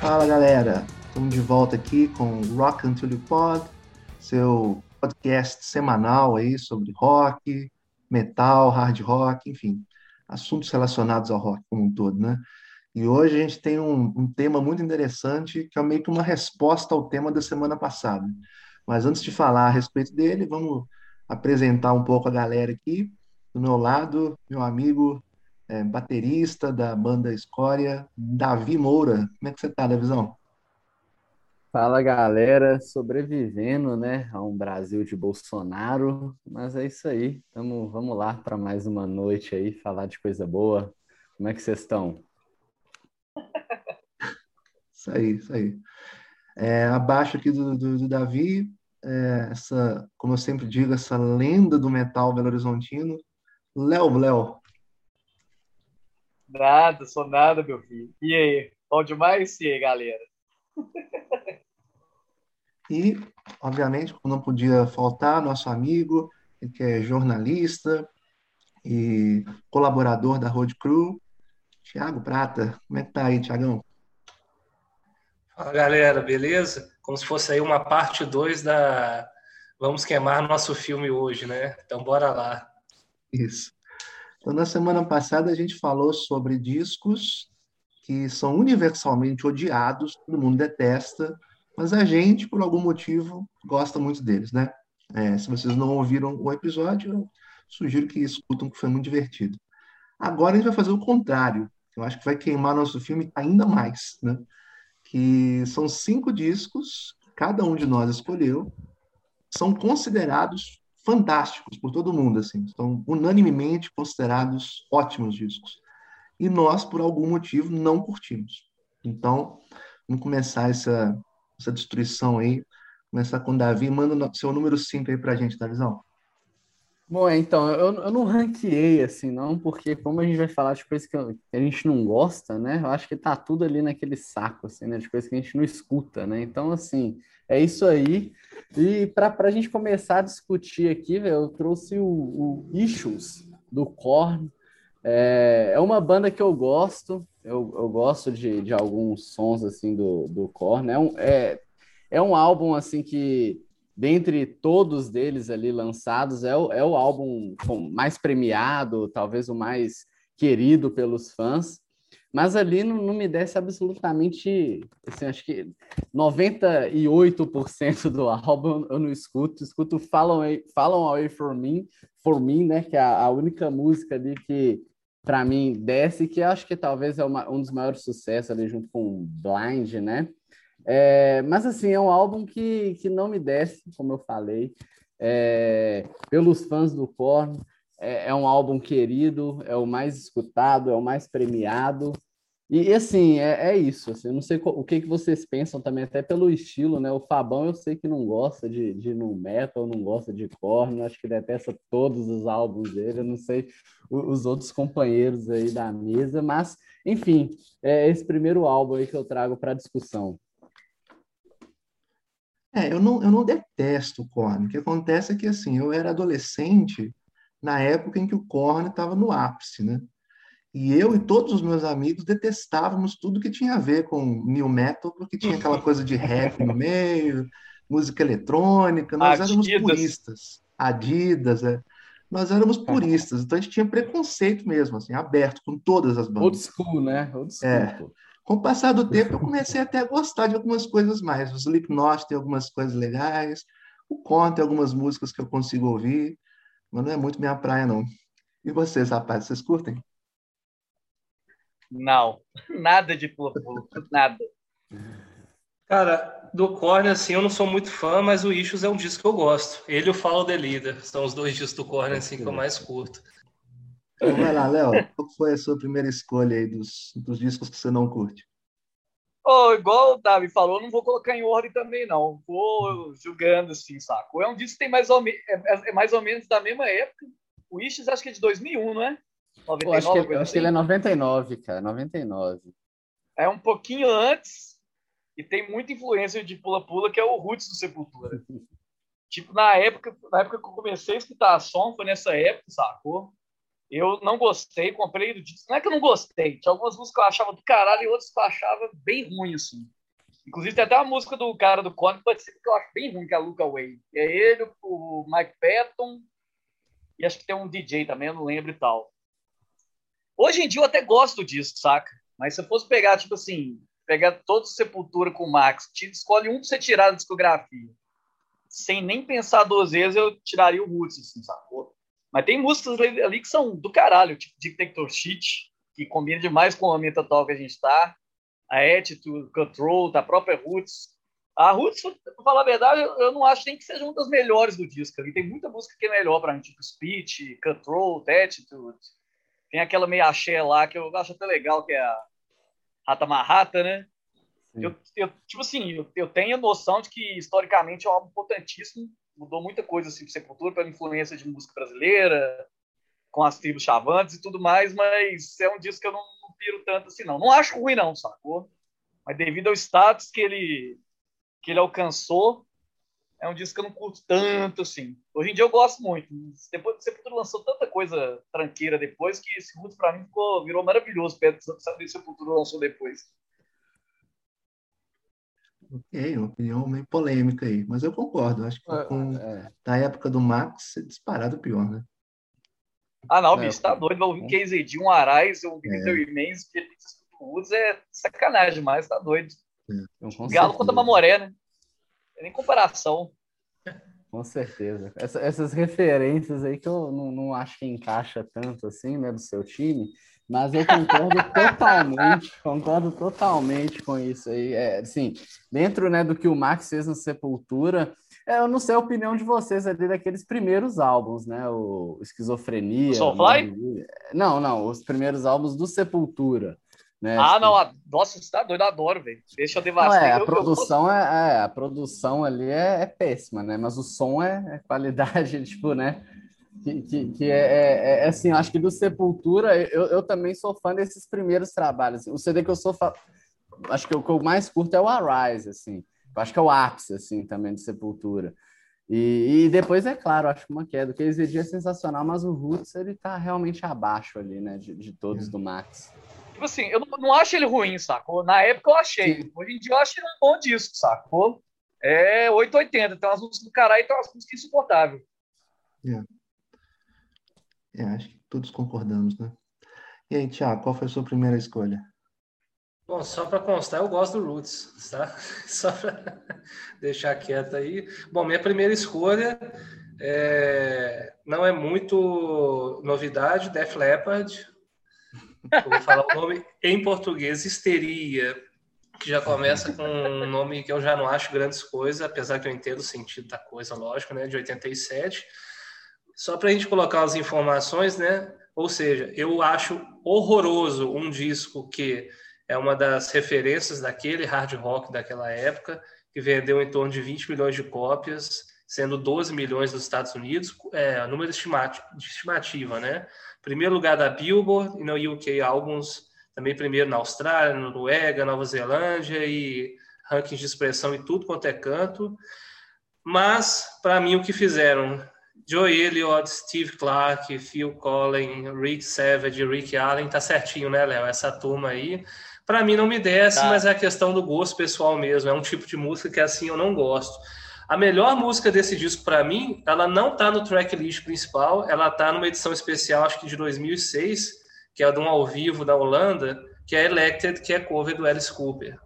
Fala galera, estamos de volta aqui com Rock Until You Pod, seu podcast semanal aí sobre rock, metal, hard rock, enfim, assuntos relacionados ao rock como um todo, né? E hoje a gente tem um, um tema muito interessante que é meio que uma resposta ao tema da semana passada. Mas antes de falar a respeito dele, vamos apresentar um pouco a galera aqui. Do meu lado, meu amigo é, baterista da banda Escória, Davi Moura. Como é que você está, Davizão? Fala galera, sobrevivendo, né, a um Brasil de Bolsonaro, mas é isso aí. Tamo, vamos lá para mais uma noite aí, falar de coisa boa. Como é que vocês estão? Isso aí, isso aí. É, abaixo aqui do, do, do Davi, é, essa, como eu sempre digo, essa lenda do metal belo horizontino, Léo Léo. Nada, sou nada, meu filho. E aí? Bom demais? E aí, galera? E, obviamente, não podia faltar, nosso amigo, que é jornalista e colaborador da Road Crew, Tiago Prata. Como é que tá aí, Tiagão? Fala, galera, beleza? Como se fosse aí uma parte 2 da Vamos Queimar Nosso Filme hoje, né? Então, bora lá. Isso. Então, na semana passada, a gente falou sobre discos que são universalmente odiados, todo mundo detesta, mas a gente, por algum motivo, gosta muito deles, né? É, se vocês não ouviram o episódio, eu sugiro que escutam, que foi muito divertido. Agora a gente vai fazer o contrário. Eu acho que vai queimar nosso filme ainda mais, né? Que são cinco discos, cada um de nós escolheu, são considerados fantásticos por todo mundo, assim, estão unanimemente considerados ótimos discos. E nós, por algum motivo, não curtimos. Então, vamos começar essa, essa destruição aí. Começar com o Davi. Manda seu número 5 aí pra gente, Davizão. Bom, então, eu, eu não ranqueei assim, não, porque como a gente vai falar de coisas que a gente não gosta, né? Eu acho que tá tudo ali naquele saco, assim, né? De coisas que a gente não escuta, né? Então, assim, é isso aí. E para a gente começar a discutir aqui, eu trouxe o, o Issues do Korn. É, é uma banda que eu gosto, eu, eu gosto de, de alguns sons assim do, do Korn. É um, é, é um álbum assim que dentre todos deles ali lançados, é o, é o álbum mais premiado, talvez o mais querido pelos fãs. Mas ali não, não me desce absolutamente, assim, acho que 98% do álbum eu não escuto. Escuto Falam Falam Away For Me, For Me, né, que é a, a única música ali que para mim desce, que acho que talvez é uma, um dos maiores sucessos ali junto com Blind, né? É, mas assim, é um álbum que, que não me desce, como eu falei, é, pelos fãs do Korn. É, é, um álbum querido, é o mais escutado, é o mais premiado. E assim, é, é isso. Assim, eu não sei o que, que vocês pensam também, até pelo estilo, né? O Fabão eu sei que não gosta de, de metal, não gosta de Korn, acho que detesta todos os álbuns dele, eu não sei os outros companheiros aí da mesa, mas enfim, é esse primeiro álbum aí que eu trago para discussão. É, eu não, eu não detesto o Korn. O que acontece é que, assim, eu era adolescente na época em que o Korn estava no ápice, né? E eu e todos os meus amigos detestávamos tudo que tinha a ver com new metal, porque tinha aquela coisa de rap no meio, música eletrônica, nós Adidas. éramos puristas. Adidas, é. Nós éramos puristas, então a gente tinha preconceito mesmo, assim, aberto com todas as bandas. Old school, né? Old school. É. Com o passar do tempo, eu comecei até a gostar de algumas coisas mais. O Slipknot tem algumas coisas legais, o Korn tem algumas músicas que eu consigo ouvir, mas não é muito minha praia, não. E vocês, rapazes, vocês curtem? Não, nada de pula-pula, nada. Cara, do Korn, assim, eu não sou muito fã, mas o Issues é um disco que eu gosto. Ele e o Follow the Leader são os dois discos do Korn, assim, que eu mais curto. Então, vai lá, Léo. Qual foi a sua primeira escolha aí dos, dos discos que você não curte? Oh, igual o Davi falou, não vou colocar em ordem também, não. Vou julgando, assim, saco. É um disco que tem mais ou, me... é, é mais ou menos da mesma época. O Ishes acho que é de 2001, não é? 99, Pô, acho, que, acho que ele é 99, cara. 99. É um pouquinho antes e tem muita influência de pula-pula, que é o Roots do Sepultura. tipo, na época, na época que eu comecei a escutar som, foi nessa época, sacou? Eu não gostei, comprei do disco. Não é que eu não gostei, tinha algumas músicas que eu achava do caralho e outras que eu achava bem ruim, assim. Inclusive, tem até uma música do cara do Conan que eu acho bem ruim, que é a Luca Way. É ele, o Mike Patton, e acho que tem um DJ também, eu não lembro e tal. Hoje em dia eu até gosto disso, saca? Mas se eu fosse pegar, tipo assim, pegar todo Sepultura com o Max, te escolhe um pra você tirar da discografia. Sem nem pensar duas vezes, eu tiraria o Roots, assim, sacou? Mas tem músicas ali que são do caralho, tipo Dictator Shit, que combina demais com o momento atual que a gente tá a Attitude, Control, da própria Roots. A Roots, pra falar a verdade, eu não acho nem que seja uma das melhores do disco. Ali tem muita música que é melhor pra mim, tipo Speech, Control, Attitude. Tem aquela meia axé lá que eu acho até legal, que é a Rata Marrata, né? Eu, eu, tipo assim, eu, eu, tenho a noção de que historicamente é um álbum importantíssimo, mudou muita coisa assim, de Sepultura pela influência de música brasileira, com as tribos chavantes e tudo mais, mas é um disco que eu não, não piro tanto assim, não. Não acho ruim, não, sacou? Mas devido ao status que ele, que ele alcançou, é um disco que eu não curto tanto, assim. Hoje em dia eu gosto muito. Depois do Sepultura lançou tanta coisa tranqueira depois que esse Roots pra mim ficou, virou maravilhoso perto do que Sepultura lançou depois. Ok, uma opinião meio polêmica aí, mas eu concordo. Acho que é, com, é. da época do Max, é disparado pior, né? Ah, não, é, bicho, tá doido. Vai ouvir KZD, um Arais, um Victor é. Imens, Woods é sacanagem demais, tá doido. É. Galo contra Mamoré, né? É nem comparação. Com certeza. Essa, essas referências aí que eu não, não acho que encaixa tanto assim, né, do seu time, mas eu concordo totalmente, concordo totalmente com isso aí. É, assim, dentro né, do que o Max fez no Sepultura, é, eu não sei a opinião de vocês ali daqueles primeiros álbuns, né? O Esquizofrenia. O Soulfly? Não, não, os primeiros álbuns do Sepultura. Né? Ah, tipo... não, a... nossa, você tá doido, eu adoro, velho. Deixa eu devastar. é, a, eu, produção eu... É, é, a produção ali é, é, péssima, né? Mas o som é, é qualidade, tipo, né? Que, que, que é, é, é, assim, acho que do Sepultura, eu, eu também sou fã desses primeiros trabalhos. O CD que eu sou, fa... acho que o que eu mais curto é o Arise, assim. Eu acho que é o ápice, assim, também de Sepultura. E, e depois, é claro, acho que uma queda. O KZD é sensacional, mas o Roots, ele tá realmente abaixo ali, né, de, de todos é. do Max. Tipo assim, eu não, não acho ele ruim, sacou? Na época eu achei. Sim. Hoje em dia eu acho ele um bom disco, sacou? É 880, tem umas músicas do caralho e tem umas músicas insuportáveis. É. é, acho que todos concordamos, né? E aí, Tiago, qual foi a sua primeira escolha? Bom, só para constar, eu gosto do Roots, tá? Só para deixar quieto aí. Bom, minha primeira escolha é... não é muito novidade, Def Leppard. Vou falar o nome em português, Histeria, que já começa com um nome que eu já não acho grandes coisas, apesar que eu entendo o sentido da coisa, lógico, né? De 87. Só para a gente colocar as informações, né? Ou seja, eu acho horroroso um disco que é uma das referências daquele hard rock daquela época, que vendeu em torno de 20 milhões de cópias, sendo 12 milhões nos Estados Unidos, é, número de estimativa, né? Primeiro lugar da Billboard e no UK Albums, também primeiro na Austrália, Noruega, Nova Zelândia e rankings de expressão e tudo quanto é canto. Mas, para mim, o que fizeram? Joe Elliott, Steve Clark, Phil Collins, Rick Savage, Rick Allen, tá certinho, né, Léo? Essa turma aí para mim não me desce, tá. mas é a questão do gosto pessoal mesmo. É um tipo de música que assim eu não gosto. A melhor música desse disco para mim, ela não tá no tracklist principal, ela tá numa edição especial, acho que de 2006, que é de um ao vivo da Holanda, que é Elected, que é cover do Alice Cooper.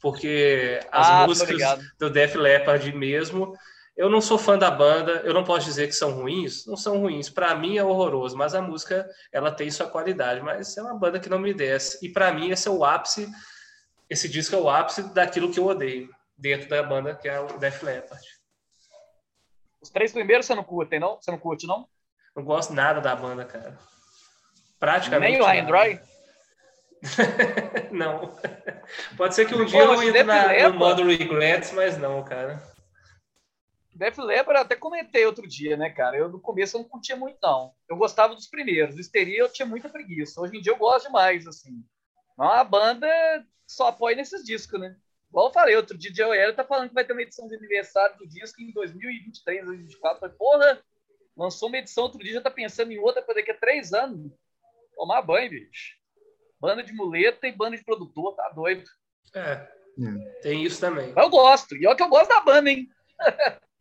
Porque as ah, músicas do Def Leppard mesmo, eu não sou fã da banda, eu não posso dizer que são ruins, não são ruins. Para mim é horroroso, mas a música ela tem sua qualidade, mas é uma banda que não me desce. E para mim esse é o ápice, esse disco é o ápice daquilo que eu odeio dentro da banda que é o Def Leppard. Os três primeiros você não curte, não? Você não curte, não? Não gosto nada da banda, cara. Praticamente. Nem o High and Dry? não. Pode ser que um dia eu entre na, no modo regrets, mas não, cara. Def Leppard eu até comentei outro dia, né, cara? Eu no começo eu não curtia muito, não. Eu gostava dos primeiros. Histeria eu tinha muita preguiça. Hoje em dia eu gosto demais, assim. A banda só apoia nesses discos, né? Igual eu falei, outro dia o Joel tá falando que vai ter uma edição de aniversário do disco em 2023, 2024. Falei, porra, Lançou uma edição outro dia, já tá pensando em outra para daqui a três anos. Tomar banho, bicho. Banda de muleta e banda de produtor, tá doido. É, é. tem isso também. Mas eu gosto. E olha que eu gosto da banda, hein?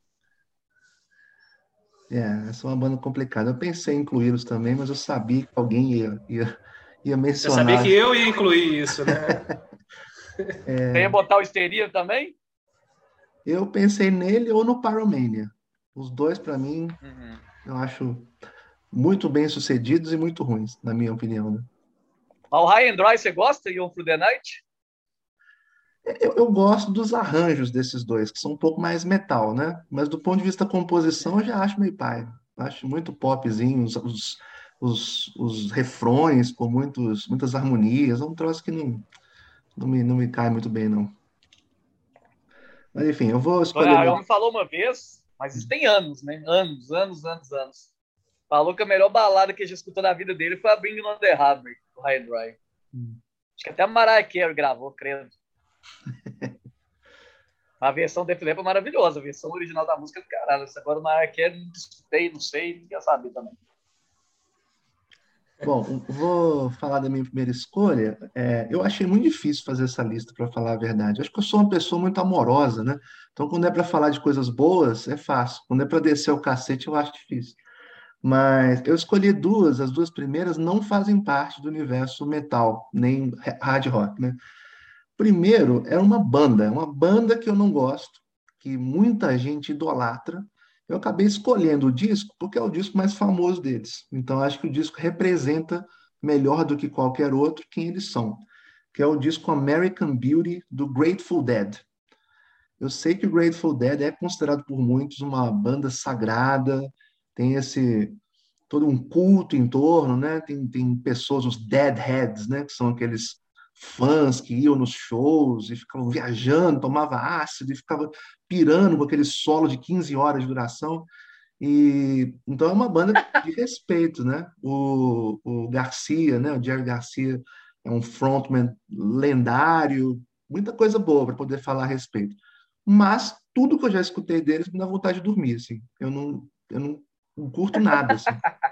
é, essa é uma banda complicada. Eu pensei em incluí-los também, mas eu sabia que alguém ia, ia, ia mencionar. Eu sabia que eu ia incluir isso, né? é... Você ia botar o Histeria também? Eu pensei nele ou no Pyromania. Os dois, para mim, uhum. eu acho muito bem sucedidos e muito ruins, na minha opinião. Né? o High and Dry você gosta, Ion Through the Night? Eu, eu, gosto dos arranjos desses dois, que são um pouco mais metal, né? Mas do ponto de vista da composição, eu já acho meio pai. Acho muito popzinho, os, os, os, os refrões com muitos, muitas harmonias. É um troço que não, não, me, não me cai muito bem, não. Mas enfim, eu vou escolher. O me falou uma vez, mas isso tem anos, né? Anos, anos, anos, anos. Falou que a melhor balada que a gente escutou na vida dele foi a Bring On The Harbor, do High Dry. Hum. Acho que até a Mariah Carey gravou, credo. a versão Def Leppard é maravilhosa, a versão original da música é do caralho. Agora o Mariah Carey não escutei, não sei, não quer saber também. Bom, vou falar da minha primeira escolha. É, eu achei muito difícil fazer essa lista, para falar a verdade. Acho que eu sou uma pessoa muito amorosa, né? Então, quando é para falar de coisas boas, é fácil. Quando é para descer o cacete, eu acho difícil. Mas eu escolhi duas, as duas primeiras não fazem parte do universo metal, nem hard rock, né? Primeiro, é uma banda, é uma banda que eu não gosto, que muita gente idolatra, eu acabei escolhendo o disco porque é o disco mais famoso deles. Então, acho que o disco representa melhor do que qualquer outro quem eles são, que é o disco American Beauty do Grateful Dead. Eu sei que o Grateful Dead é considerado por muitos uma banda sagrada, tem esse todo um culto em torno, né? Tem, tem pessoas, os deadheads, né? Que são aqueles fãs que iam nos shows e ficavam viajando, tomava ácido e ficava pirando com aquele solo de 15 horas de duração. E então é uma banda de respeito, né? O, o Garcia, né? O Jerry Garcia é um frontman lendário, muita coisa boa para poder falar a respeito. Mas tudo que eu já escutei deles me dá vontade de dormir, assim. Eu não, eu não, não curto nada, assim.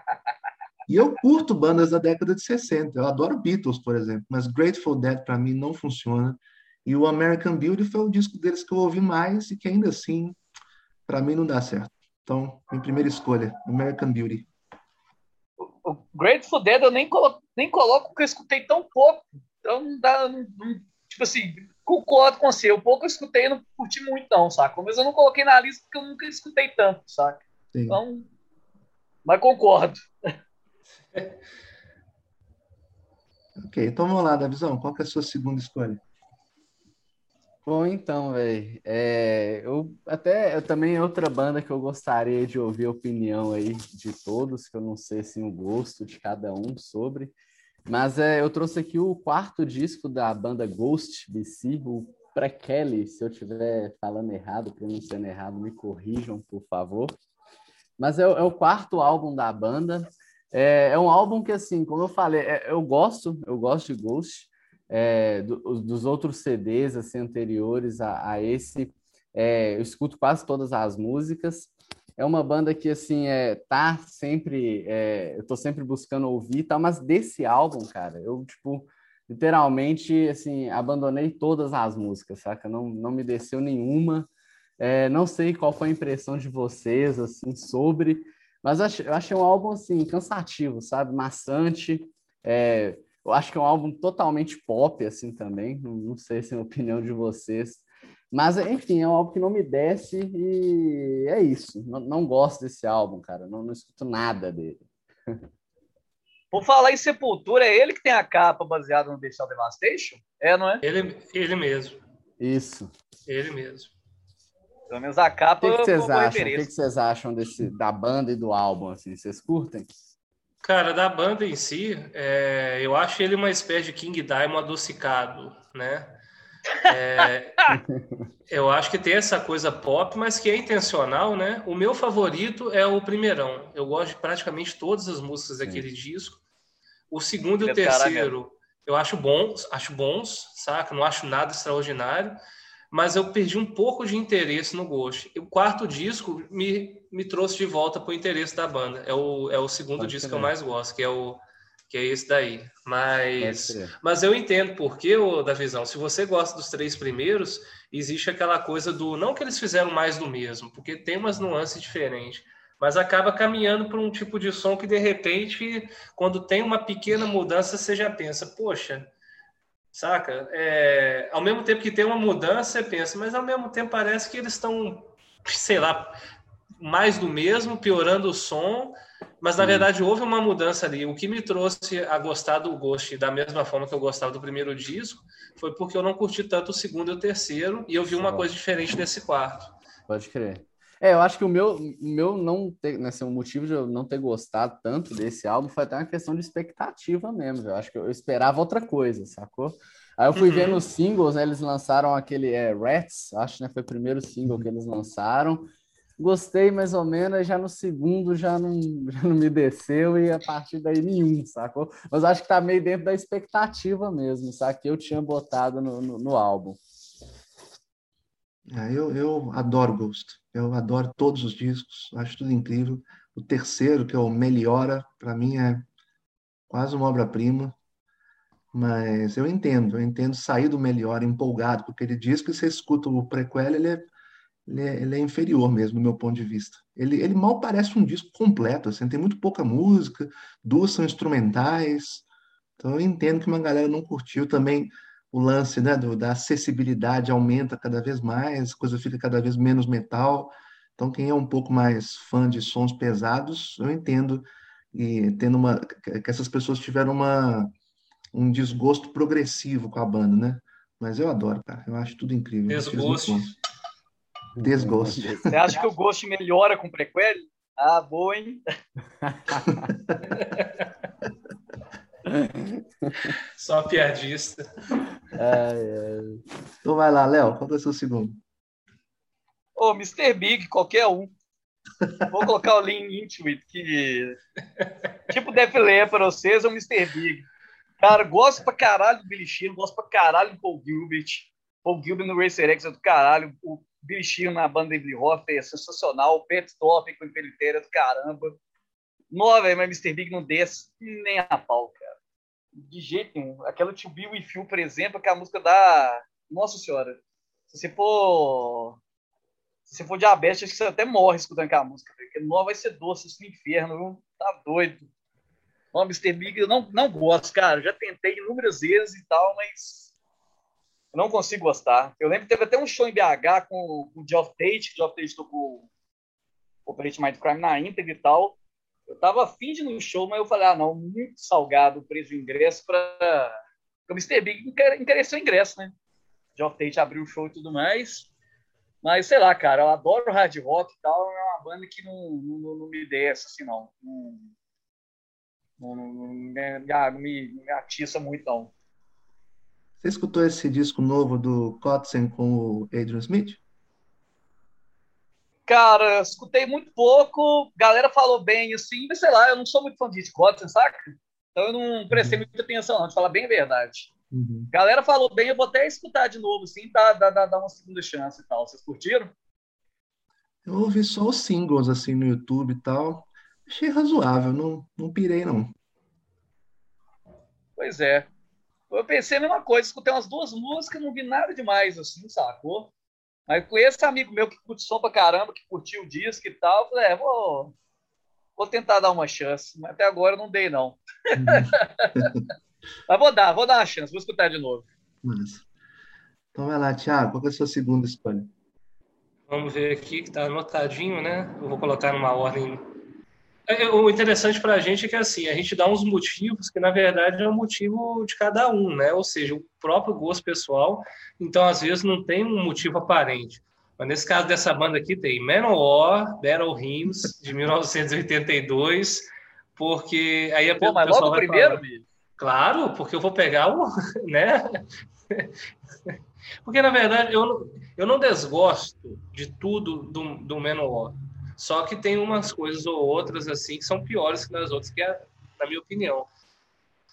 E eu curto bandas da década de 60. Eu adoro Beatles, por exemplo, mas Grateful Dead para mim não funciona. E o American Beauty foi o disco deles que eu ouvi mais e que ainda assim, para mim, não dá certo. Então, minha primeira escolha, American Beauty. O Grateful Dead eu nem coloco, nem coloco porque eu escutei tão pouco. Então, não dá. Não, tipo assim, concordo com você. O pouco eu escutei e não curti muito, não, saca? Mas eu não coloquei na lista porque eu nunca escutei tanto, saca? Sim. Então, mas concordo. ok, então vamos lá, Davizão. Qual é a sua segunda escolha? Bom, então, velho, é, eu até eu também outra banda que eu gostaria de ouvir a opinião aí de todos, que eu não sei assim o gosto de cada um sobre, mas é, eu trouxe aqui o quarto disco da banda Ghost BC, o Pre-Kelly, se eu estiver falando errado, pronunciando errado, me corrijam, por favor. Mas é, é o quarto álbum da banda, é, é, um álbum que, assim, como eu falei, é, eu gosto, eu gosto de Ghost, é, do, dos outros CDs assim, anteriores a, a esse, é, eu escuto quase todas as músicas. É uma banda que, assim, é, tá sempre, é, eu tô sempre buscando ouvir tal, mas desse álbum, cara, eu, tipo, literalmente, assim, abandonei todas as músicas, saca? Não, não me desceu nenhuma. É, não sei qual foi a impressão de vocês, assim, sobre mas eu achei um álbum, assim, cansativo, sabe? Maçante. É, eu acho que é um álbum totalmente pop, assim, também. Não, não sei se é a opinião de vocês. Mas, enfim, é um álbum que não me desce e é isso. Não, não gosto desse álbum, cara. Não, não escuto nada dele. Por falar em Sepultura, é ele que tem a capa baseada no Bestial Devastation? É, não é? Ele, ele mesmo. Isso. Ele mesmo. Pelo menos a capa. O que, vocês acham? O que, que, vocês acham desse, da banda e do álbum? Assim, vocês curtem? Cara, da banda em si, é, eu acho ele uma espécie de King Diamond adocicado, né? É, eu acho que tem essa coisa pop, mas que é intencional, né? O meu favorito é o primeirão. Eu gosto de praticamente todas as músicas Sim. daquele disco. O segundo e o terceiro eu acho bons, acho bons, saca? Não acho nada extraordinário. Mas eu perdi um pouco de interesse no Ghost. O quarto disco me, me trouxe de volta para o interesse da banda. É o, é o segundo Pode disco que eu mais gosto, que é o que é esse daí. Mas, mas eu entendo porque, o da visão, se você gosta dos três primeiros, existe aquela coisa do não que eles fizeram mais do mesmo, porque tem umas nuances diferentes, mas acaba caminhando para um tipo de som que de repente, quando tem uma pequena mudança, você já pensa, poxa, saca? É, ao mesmo tempo que tem uma mudança, você pensa, mas ao mesmo tempo parece que eles estão, sei lá, mais do mesmo, piorando o som mas na verdade houve uma mudança ali. O que me trouxe a gostar do Ghost da mesma forma que eu gostava do primeiro disco foi porque eu não curti tanto o segundo e o terceiro e eu vi uma coisa diferente nesse quarto. Pode crer. É, eu acho que o meu, meu não ter, né, assim, o motivo de eu não ter gostado tanto desse álbum foi até uma questão de expectativa mesmo. Eu acho que eu esperava outra coisa, sacou? Aí eu fui uhum. vendo os singles, né, eles lançaram aquele é, Rats, acho, né, foi o primeiro single que eles lançaram gostei mais ou menos, já no segundo já não, já não me desceu e a partir daí nenhum, sacou? Mas acho que tá meio dentro da expectativa mesmo, sabe? Que eu tinha botado no, no, no álbum. É, eu, eu adoro Ghost, eu adoro todos os discos, acho tudo incrível. O terceiro, que é o Meliora, para mim é quase uma obra-prima, mas eu entendo, eu entendo sair do Meliora empolgado, porque ele diz que você escuta o prequel, ele é ele é, ele é, inferior mesmo, do meu ponto de vista. Ele, ele mal parece um disco completo, assim, tem muito pouca música, duas são instrumentais. Então eu entendo que uma galera não curtiu também o lance né, do, da acessibilidade aumenta cada vez mais, a coisa fica cada vez menos metal. Então quem é um pouco mais fã de sons pesados, eu entendo e tendo uma que essas pessoas tiveram uma um desgosto progressivo com a banda, né? Mas eu adoro, cara. Eu acho tudo incrível. Desgosto. Desgosto. Você acha que o Ghost melhora com prequel? Ah, boa, hein? Só piadista. Então vai lá, Léo, qual é o seu segundo? Ô, Mr. Big, qualquer um. Vou colocar o Lean Intuit, que tipo Def Leppard vocês é o Mr. Big. Cara, gosto pra caralho do Billy gosto pra caralho do Paul Gilbert. Paul Gilbert no Racer X é do caralho. O bichinho na banda de Hoff é sensacional. O Pet Top com Impeliteira do caramba. Nova, mas Mr. Big não desce nem a pau, cara. De jeito nenhum. Aquela To Be With You, por exemplo, que é a música da. Nossa Senhora. Se você for. Se você for diabetes, acho que você até morre escutando aquela música. Porque não vai ser doce isso no inferno, viu? Tá doido. Não, Mr. Big eu não, não gosto, cara. Já tentei inúmeras vezes e tal, mas eu não consigo gostar. Eu lembro que teve até um show em BH com, com o Geoff Tate, que o Geoff Tate tocou Operate Mind Crime na íntegra e tal. Eu tava afim de ir no show, mas eu falei, ah, não, muito salgado o preço do ingresso para o Mr. Big encareceu o ingresso, né? Geoff Tate abriu o show e tudo mais. Mas, sei lá, cara, eu adoro hard rock e tal, é uma banda que não, não, não me desce, assim, não. Não, não, não, não me, me atiça muito, não. Você escutou esse disco novo do Kotzen com o Adrian Smith? Cara, escutei muito pouco, galera falou bem, assim, mas sei lá, eu não sou muito fã de Kotzen, saca? Então eu não prestei uhum. muita atenção, não, de falar bem a verdade. Uhum. Galera falou bem, eu vou até escutar de novo, assim, dá, dá, dá uma segunda chance e tal. Vocês curtiram? Eu ouvi só os singles, assim, no YouTube e tal. Achei razoável, não, não pirei, não. Pois é. Eu pensei a mesma coisa, escutei umas duas músicas, não vi nada demais, assim, sacou? Com esse amigo meu que curte som pra caramba, que curtiu o disco e tal, eu falei, é, vou, vou tentar dar uma chance. Mas até agora não dei, não. Uhum. Mas vou dar, vou dar uma chance, vou escutar de novo. Mas... Então vai lá, Thiago, qual é a sua segunda escolha? Vamos ver aqui que tá anotadinho, né? Eu vou colocar numa ordem o interessante para a gente é que assim a gente dá uns motivos que na verdade é o um motivo de cada um, né? Ou seja, o próprio gosto pessoal. Então às vezes não tem um motivo aparente. Mas nesse caso dessa banda aqui tem Manowar, Battle Hymns de 1982, porque aí a Pô, mas logo primeiro, falar, Claro, porque eu vou pegar o, né? Porque na verdade eu, eu não desgosto de tudo do, do Manowar. Só que tem umas coisas ou outras assim que são piores que nas outras, que é, na minha opinião.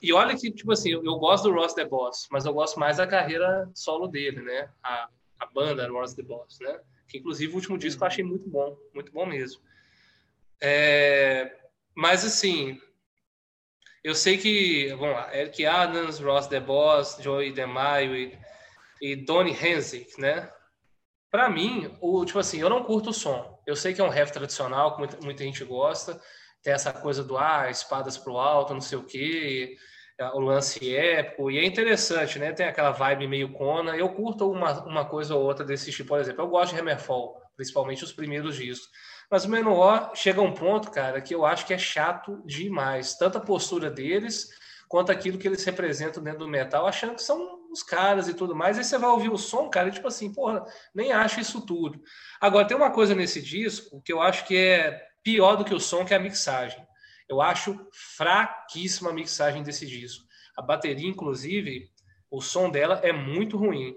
E olha que, tipo assim, eu, gosto do Ross The Boss, mas eu gosto mais da carreira solo dele, né? A, a banda Ross the Boss, né? Que inclusive o último disco eu achei muito bom, muito bom mesmo. É, mas assim, eu sei que, vamos lá, Eric Adams, Ross the Boss, Joey DeMaio e, e Donny Henzik, né? Para mim, o tipo assim, eu não curto o som. Eu sei que é um heavy tradicional, que muita, muita gente gosta. Tem essa coisa do ah, espadas pro alto, não sei o quê, o lance épico. E é interessante, né? Tem aquela vibe meio cona. Eu curto uma, uma coisa ou outra desse tipo. Por exemplo, eu gosto de Hammerfall, principalmente os primeiros discos. Mas o Menor chega a um ponto, cara, que eu acho que é chato demais. Tanto a postura deles, quanto aquilo que eles representam dentro do metal, achando que são os caras e tudo mais. Aí você vai ouvir o som, cara, e tipo assim, porra, nem acho isso tudo. Agora, tem uma coisa nesse disco que eu acho que é pior do que o som, que é a mixagem. Eu acho fraquíssima a mixagem desse disco. A bateria, inclusive, o som dela é muito ruim.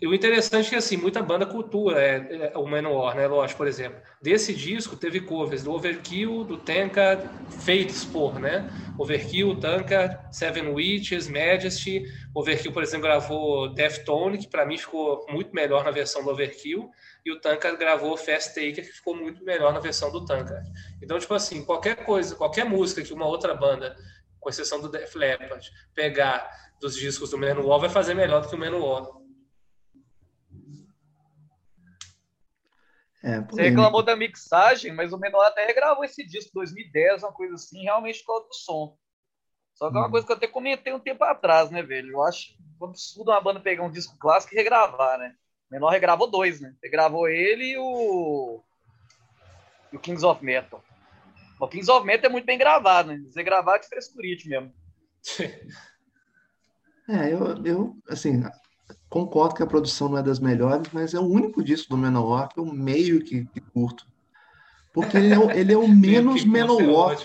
E o interessante é que, assim, muita banda cultura é, é o Manowar, né? Lógico, por exemplo. Desse disco teve covers do Overkill, do Tankard, feitos por, né? Overkill, Tankard, Seven Witches, Majesty. Overkill, por exemplo, gravou Deftone, que para mim ficou muito melhor na versão do Overkill. E o Tankard gravou Fast Taker, que ficou muito melhor na versão do Tankard. Então, tipo assim, qualquer coisa, qualquer música que uma outra banda, com exceção do Def Leppard, pegar dos discos do Manowar, vai fazer melhor do que o Manowar. É, Você reclamou da mixagem, mas o Menor até regravou esse disco 2010, uma coisa assim, realmente por causa do som. Só que é uma hum. coisa que eu até comentei um tempo atrás, né, velho? Eu acho um absurdo uma banda pegar um disco clássico e regravar, né? O Menor regravou dois, né? Regravou ele e o. E o Kings of Metal. O Kings of Metal é muito bem gravado, né? Você gravar de frescurite mesmo. É, eu, eu, assim, concordo que a produção não é das melhores, mas é o único disco do Manowar que eu meio que, que curto. Porque ele é, ele é o menos Manowar.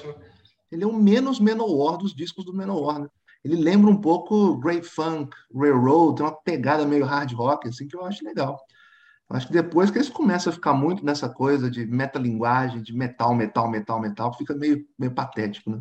Ele é o menos Manowar dos discos do Manowar, né? Ele lembra um pouco Great Funk, Railroad, tem uma pegada meio hard rock, assim, que eu acho legal. Eu acho que depois que eles começam a ficar muito nessa coisa de metalinguagem, de metal, metal, metal, metal, fica meio, meio patético, né?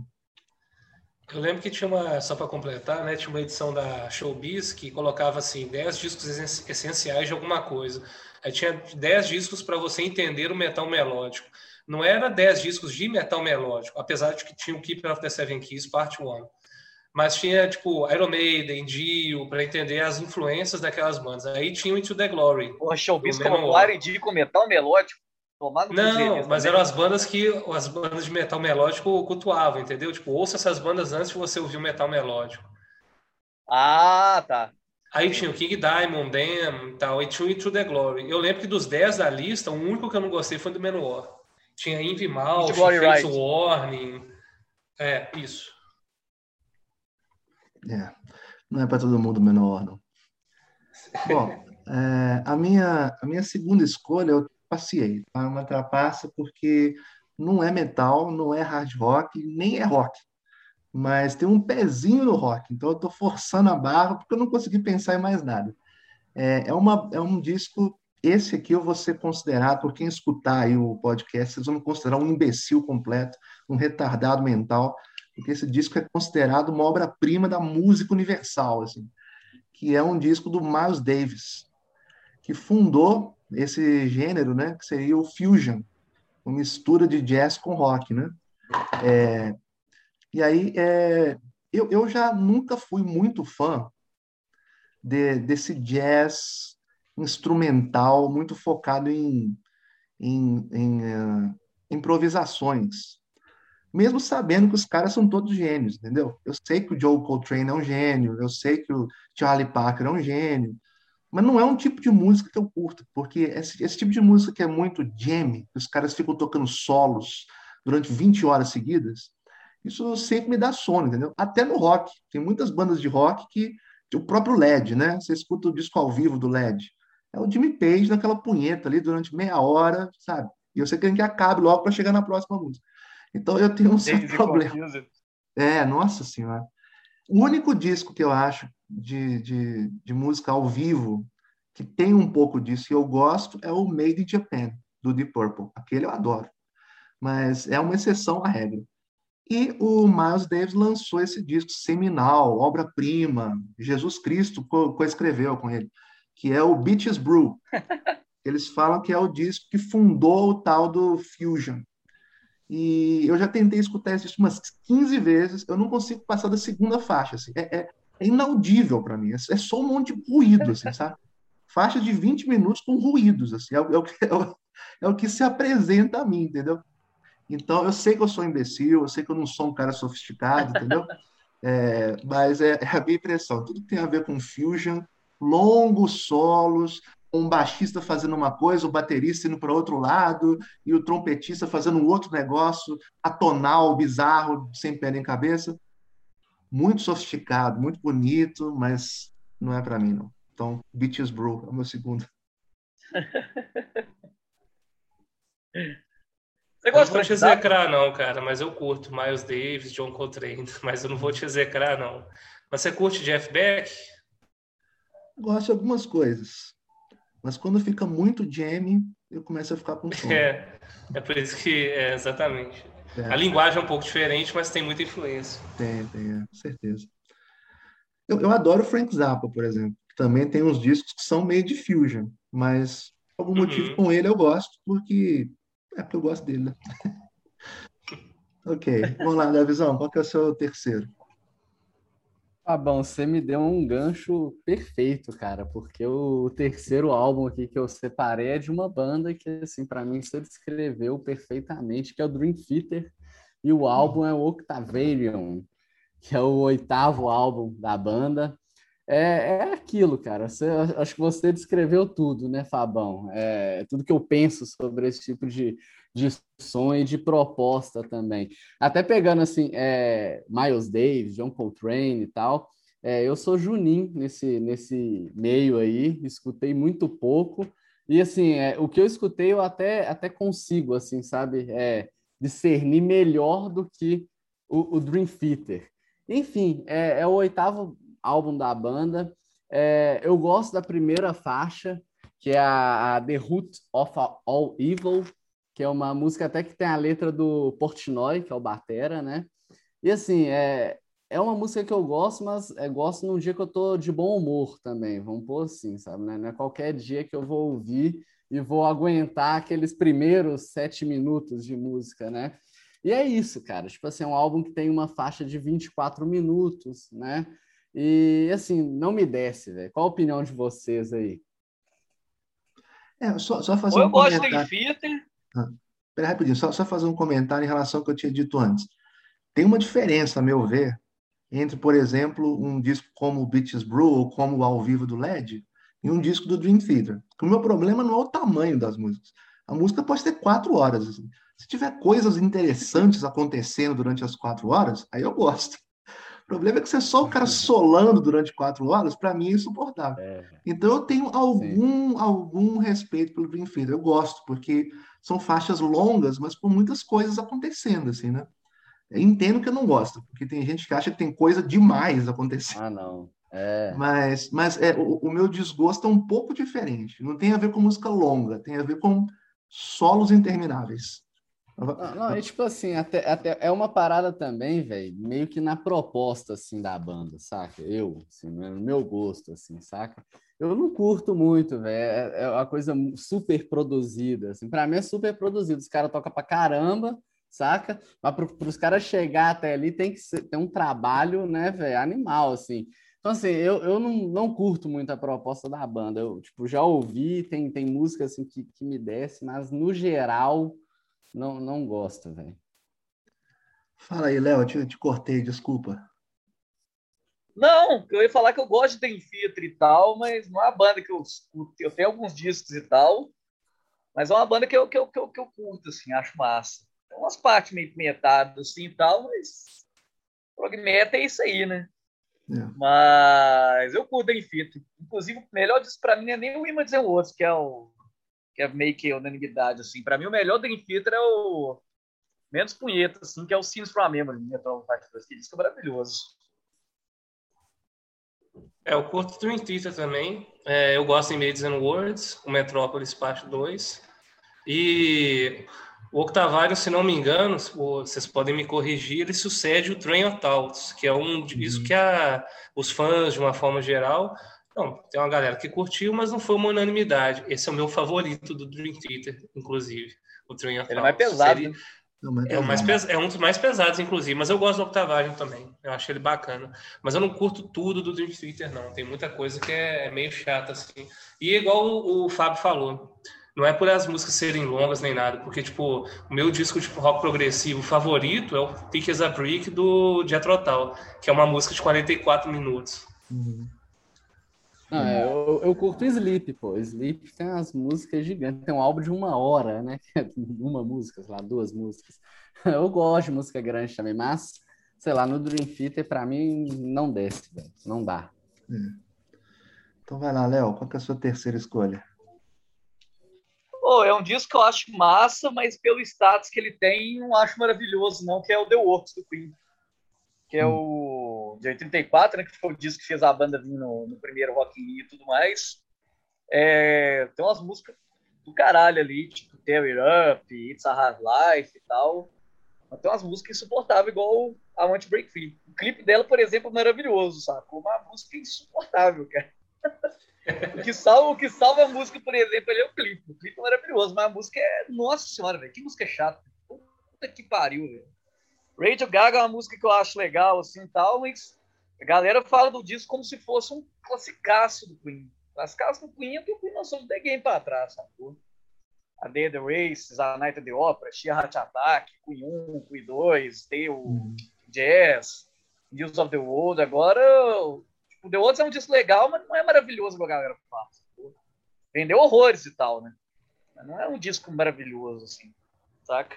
Eu lembro que tinha uma, só para completar, né, tinha uma edição da Showbiz que colocava assim 10 discos essenciais de alguma coisa. Aí tinha 10 discos para você entender o metal melódico. Não era 10 discos de metal melódico, apesar de que tinha o Keeper of the Seven Keys, parte 1. Mas tinha, tipo, Iron Maiden, Dio, para entender as influências daquelas bandas. Aí tinha o Into the Glory. O Showbiz como R&D com metal melódico. Tomar no Não, mas eram as bandas que as bandas de metal melódico cultuavam, entendeu? Tipo, ouça essas bandas antes de você ouvir o metal melódico. Ah, tá. Aí tinha o King Diamond, Damn e tal, e tinha o Into the Glory. Eu lembro que dos 10 da lista, o único que eu não gostei foi do Manowar. Tinha Envy Fates right. Warning. É, isso. É, não é para todo mundo Manowar, não. Bom, é, a, minha, a minha segunda escolha, eu passei, tá? Uma trapaça porque não é metal, não é hard rock, nem é rock. Mas tem um pezinho no rock, então eu estou forçando a barra porque eu não consegui pensar em mais nada. É, é, uma, é um disco, esse aqui eu vou ser considerado, por quem escutar aí o podcast, vocês vão me considerar um imbecil completo, um retardado mental, porque esse disco é considerado uma obra-prima da música universal, assim, que é um disco do Miles Davis, que fundou esse gênero, né, que seria o fusion, uma mistura de jazz com rock, né? É, e aí, é, eu, eu já nunca fui muito fã de, desse jazz instrumental muito focado em, em, em uh, improvisações, mesmo sabendo que os caras são todos gênios, entendeu? Eu sei que o Joe Coltrane é um gênio, eu sei que o Charlie Parker é um gênio, mas não é um tipo de música que eu curto, porque esse, esse tipo de música que é muito jam, que os caras ficam tocando solos durante 20 horas seguidas, isso sempre me dá sono, entendeu? Até no rock. Tem muitas bandas de rock que. O próprio LED, né? Você escuta o disco ao vivo do LED. É o Jimmy Page naquela punheta ali durante meia hora, sabe? E você quer que acabe logo para chegar na próxima música. Então eu tenho um certo problema. É, nossa senhora. O único disco que eu acho de, de, de, música ao vivo que tem um pouco disso e eu gosto é o Made in Japan, do Deep Purple. Aquele eu adoro. Mas é uma exceção à regra. E o Miles Davis lançou esse disco seminal, obra-prima, Jesus Cristo co-escreveu com ele. que é o Beaches Brew. Eles falam que é o disco que fundou o tal do Fusion. E eu já tentei escutar isso umas 15 vezes, eu não consigo passar da segunda faixa. Assim. É, é, é inaudível para mim, é, é, só um monte de ruído, assim, sabe? Faixa de 20 minutos com ruídos, assim, é, é, o, é, o, é o que se apresenta a mim, entendeu? Então, eu sei que eu sou imbecil, eu sei que eu não sou um cara sofisticado, entendeu? É, mas é, é, a minha impressão. Tudo que tem a ver com fusion, longos solos, um baixista fazendo uma coisa, o baterista indo para outro lado, e o trompetista fazendo um outro negócio, atonal, bizarro, sem pé nem cabeça. Muito sofisticado, muito bonito, mas não é para mim, não. Então, Beaches Brew é o meu segundo. Você gosta eu não vou te execrar, não, cara, mas eu curto Miles Davis, John Coltrane, mas eu não vou te execrar, não. Mas você curte Jeff Beck? Gosto de algumas coisas. Mas quando fica muito jam, eu começo a ficar com sono. É, é por isso que, é, exatamente. É. A linguagem é um pouco diferente, mas tem muita influência. Tem, tem, é, certeza. Eu, eu adoro Frank Zappa, por exemplo, que também tem uns discos que são meio de fusion, mas por algum uhum. motivo com ele eu gosto, porque é porque eu gosto dele, né? ok, vamos lá, Davizão, qual que é o seu terceiro? Ah, bom, você me deu um gancho perfeito, cara, porque o terceiro álbum aqui que eu separei é de uma banda que, assim, para mim você descreveu perfeitamente, que é o Dream Theater, e o álbum é o Octavarium, que é o oitavo álbum da banda. É, é aquilo, cara. Você, acho que você descreveu tudo, né, Fabão? É tudo que eu penso sobre esse tipo de, de som e de proposta também. Até pegando assim, é, Miles Davis, John Coltrane e tal. É, eu sou Juninho nesse, nesse meio aí, escutei muito pouco. E assim, é, o que eu escutei eu até, até consigo, assim, sabe, é, discernir melhor do que o, o Dream Theater. Enfim, é, é o oitavo álbum da banda. É, eu gosto da primeira faixa, que é a, a, The Root of All Evil, que é uma música até que tem a letra do Portnoy, que é o Batera, né? E assim, é, é uma música que eu gosto, mas é, gosto num dia que eu tô de bom humor também, vamos pôr assim, sabe? Né? Não é qualquer dia que eu vou ouvir e vou aguentar aqueles primeiros sete minutos de música, né? E é isso, cara. Tipo assim, é um álbum que tem uma faixa de 24 minutos, né? E assim, não me desce, velho. Qual a opinião de vocês aí? É, só, só fazer eu um gosto comentário. de Fitter. Ah, pera rapidinho, só, só fazer um comentário em relação ao que eu tinha dito antes. Tem uma diferença, a meu ver, entre, por exemplo, um disco como o Beaches Brew ou como o Ao Vivo do LED e um disco do Dream Theater. O meu problema não é o tamanho das músicas. A música pode ter quatro horas. Assim. Se tiver coisas interessantes acontecendo durante as quatro horas, aí eu gosto. O problema é que você é só o cara solando durante quatro horas, para mim é insuportável. É. Então eu tenho algum, algum respeito pelo Dream Theater. Eu gosto, porque são faixas longas, mas com muitas coisas acontecendo, assim, né? Eu entendo que eu não gosto, porque tem gente que acha que tem coisa demais acontecendo. Ah, não. É. Mas, mas é, o, o meu desgosto é um pouco diferente. Não tem a ver com música longa, tem a ver com solos intermináveis. Não, não, é tipo assim, até, até é uma parada também, velho, meio que na proposta, assim, da banda, saca? Eu, assim, no meu gosto, assim, saca? Eu não curto muito, velho, é, é uma coisa super produzida, assim, pra mim é super produzido, os caras tocam pra caramba, saca? Mas para os caras chegar até ali tem que ser, tem um trabalho, né, velho, animal, assim. Então, assim, eu, eu não, não curto muito a proposta da banda, eu, tipo, já ouvi, tem, tem música, assim, que, que me desce, mas, no geral não, não gosto, velho. Fala aí, Léo, eu te, te cortei, desculpa. Não, eu ia falar que eu gosto de Tem Theater e tal, mas não é uma banda que eu escuto. Eu tenho alguns discos e tal, mas é uma banda que eu, que eu, que eu, que eu curto, assim, acho massa. Tem umas partes meio metade assim e tal, mas prog metal é isso aí, né? É. Mas eu curto Tem Theater. Inclusive, o melhor disso pra mim não é nem o Images and Words, que é o que é meio que unanimidade, assim. Para mim, o melhor Dream Theater é o menos punheta, assim, que é o Scenes from a Memory, Metal que disco é maravilhoso. É, eu curto Dream Theater também. É, eu gosto em Mades and Words, o Metrópolis Parte 2. E o Octavário, se não me engano, vocês podem me corrigir, ele sucede o Train of Thoughts, que é um disco uhum. que a, os fãs, de uma forma geral, Não, tem uma galera que curtiu, mas não foi uma unanimidade. Esse é o meu favorito do Dream Theater, inclusive. O Train of Ele é mais pesado. Seria... Né? É, mais pes... é, um dos mais pesados, inclusive, mas eu gosto do Octavarium também. Eu acho ele bacana. Mas eu não curto tudo do Dream Theater, não. Tem muita coisa que é meio chata, assim. E igual o, o Fábio falou, não é por as músicas serem longas nem nada, porque, tipo, o meu disco de tipo, rock progressivo favorito é o Thick as a Brick do Jethro Tull, que é uma música de 44 minutos. Uhum. Ah, é, eu, eu curto Sleep, pô. Sleep tem umas músicas gigantes. Tem um álbum de uma hora, né? uma música, sei lá, duas músicas. Eu gosto de música grande também, mas, sei lá, no Dream Theater, pra mim, não desce, velho. Não dá. Hum. Então vai lá, Léo. Qual é a sua terceira escolha? Oh, é um disco que eu acho massa, mas pelo status que ele tem, não acho maravilhoso, não, que é o The Works do Queen. Que é hum. o de 84, né, que foi o disco que fez a banda vir no, no primeiro Rock in Rio e tudo mais. É, tem umas músicas do caralho ali, tipo Tear It Up, It's a Hard Life e tal. Mas tem umas músicas insuportáveis, igual a Want Break Free. O clipe dela, por exemplo, é maravilhoso, sacou? Uma música insuportável, cara. o, que salva, o que salva a música, por exemplo, é o clipe. O clipe é maravilhoso, mas a música é. Nossa senhora, velho, que música chata. Puta que pariu, velho. Radio Gaga é uma música que eu acho legal, assim, tal, mas a galera fala do disco como se fosse um classicaço do Queen. Classicaço do Queen é que o Queen lançou um The Game pra trás, sacou? A Day the Races, a Night of the Opera, Sheer Heart Attack, Queen 1, Queen 2, tem o uhum. Jazz, News of the World. Agora, tipo, The World é um disco legal, mas não é maravilhoso como a galera fala. Vendeu horrores e tal, né? Mas não é um disco maravilhoso, assim, saca?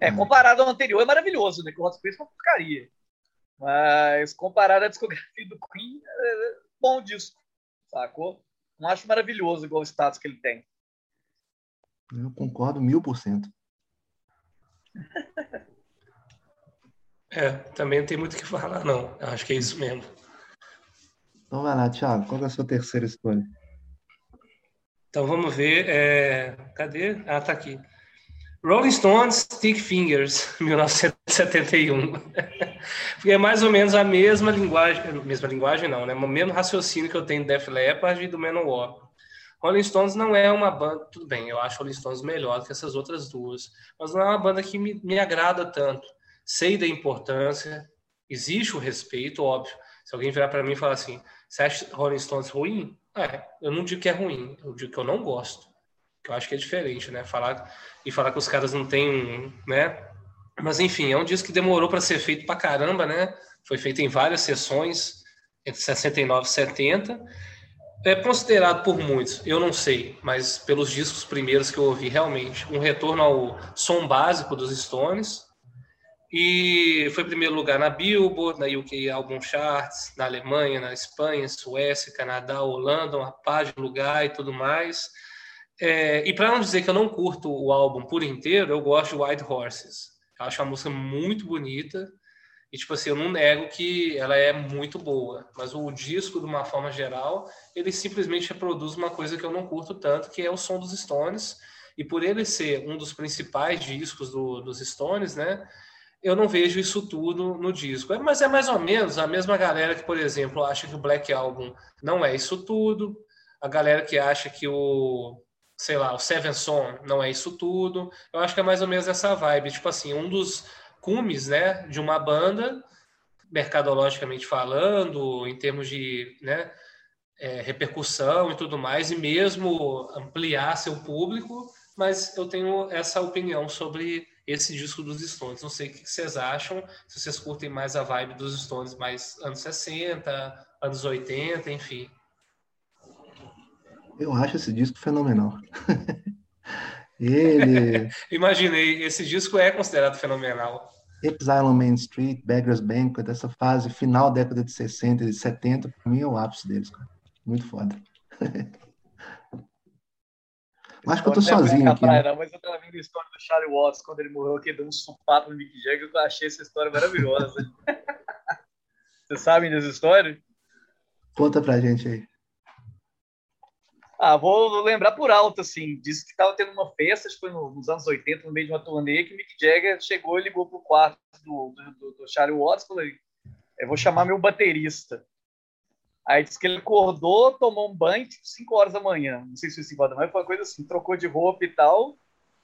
É, comparado ao anterior, é maravilhoso, né? Que o Hot Space é uma porcaria. Mas comparado à discografia do Queen, é bom disco, sacou? Não acho maravilhoso igual o status que ele tem. Eu concordo mil por cento. É, também não tem muito o que falar, não. Eu acho que é isso mesmo. Então vai lá, Thiago. Qual é a sua terceira escolha? Então vamos ver. É... Cadê? Ah, tá aqui. Rolling Stones, Stick Fingers, 1971. Porque é mais ou menos a mesma linguagem, mesma linguagem não, né? O mesmo raciocínio que eu tenho do Def Leppard e do Manowar. Rolling Stones não é uma banda, tudo bem, eu acho Rolling Stones melhor do que essas outras duas, mas não é uma banda que me, me agrada tanto. Sei da importância, existe o respeito, óbvio. Se alguém virar para mim e falar assim, você acha Rolling Stones ruim? É, eu não digo que é ruim, eu digo que eu não gosto eu acho que é diferente, né? Falar e falar que os caras não têm, né? Mas enfim, é um disco que demorou para ser feito para caramba, né? Foi feito em várias sessões entre 69 e 70. É considerado por muitos, eu não sei, mas pelos discos primeiros que eu ouvi realmente, um retorno ao som básico dos Stones. E foi primeiro lugar na Billboard, na UK Album Charts, na Alemanha, na Espanha, Suécia, Canadá, Holanda, uma pá de lugar e tudo mais. É, e para não dizer que eu não curto o álbum por inteiro, eu gosto de White Horses. Eu acho a música muito bonita. E, tipo assim, eu não nego que ela é muito boa. Mas o disco, de uma forma geral, ele simplesmente reproduz uma coisa que eu não curto tanto, que é o som dos Stones. E por ele ser um dos principais discos do, dos Stones, né? Eu não vejo isso tudo no disco. É, mas é mais ou menos a mesma galera que, por exemplo, acha que o Black Album não é isso tudo. A galera que acha que o sei lá, o Seven Son não é isso tudo. Eu acho que é mais ou menos essa vibe. Tipo assim, um dos cumes, né, de uma banda, mercadologicamente falando, em termos de, né, é, repercussão e tudo mais, e mesmo ampliar seu público, mas eu tenho essa opinião sobre esse disco dos Stones. Não sei o que vocês acham, se vocês curtem mais a vibe dos Stones mais anos 60, anos 80, enfim. Eu acho esse disco fenomenal. Ele. Imaginei, esse disco é considerado fenomenal. Exile on Main Street, Beggars Banquet, essa fase final da década de 60 e 70, para mim é o ápice deles, cara. Muito foda. Acho que eu tô sozinho aqui. Praia, né? não, mas eu tava vendo a história do Charlie Watts quando ele morreu, que deu um supato no Mick Jagger, eu achei essa história maravilhosa. Vocês sabem dessa história? Conta pra gente aí. Ah, vou lembrar por alto, assim. Disse que estava tendo uma festa, acho que foi nos anos 80, no meio de uma turnê, que Mick Jagger chegou e ligou pro quarto do, do, do Charlie Watts e falou: Eu vou chamar meu baterista. Aí disse que ele acordou, tomou um banho, tipo, 5 horas da manhã. Não sei se foi 5 horas da manhã, foi uma coisa assim, trocou de roupa e tal.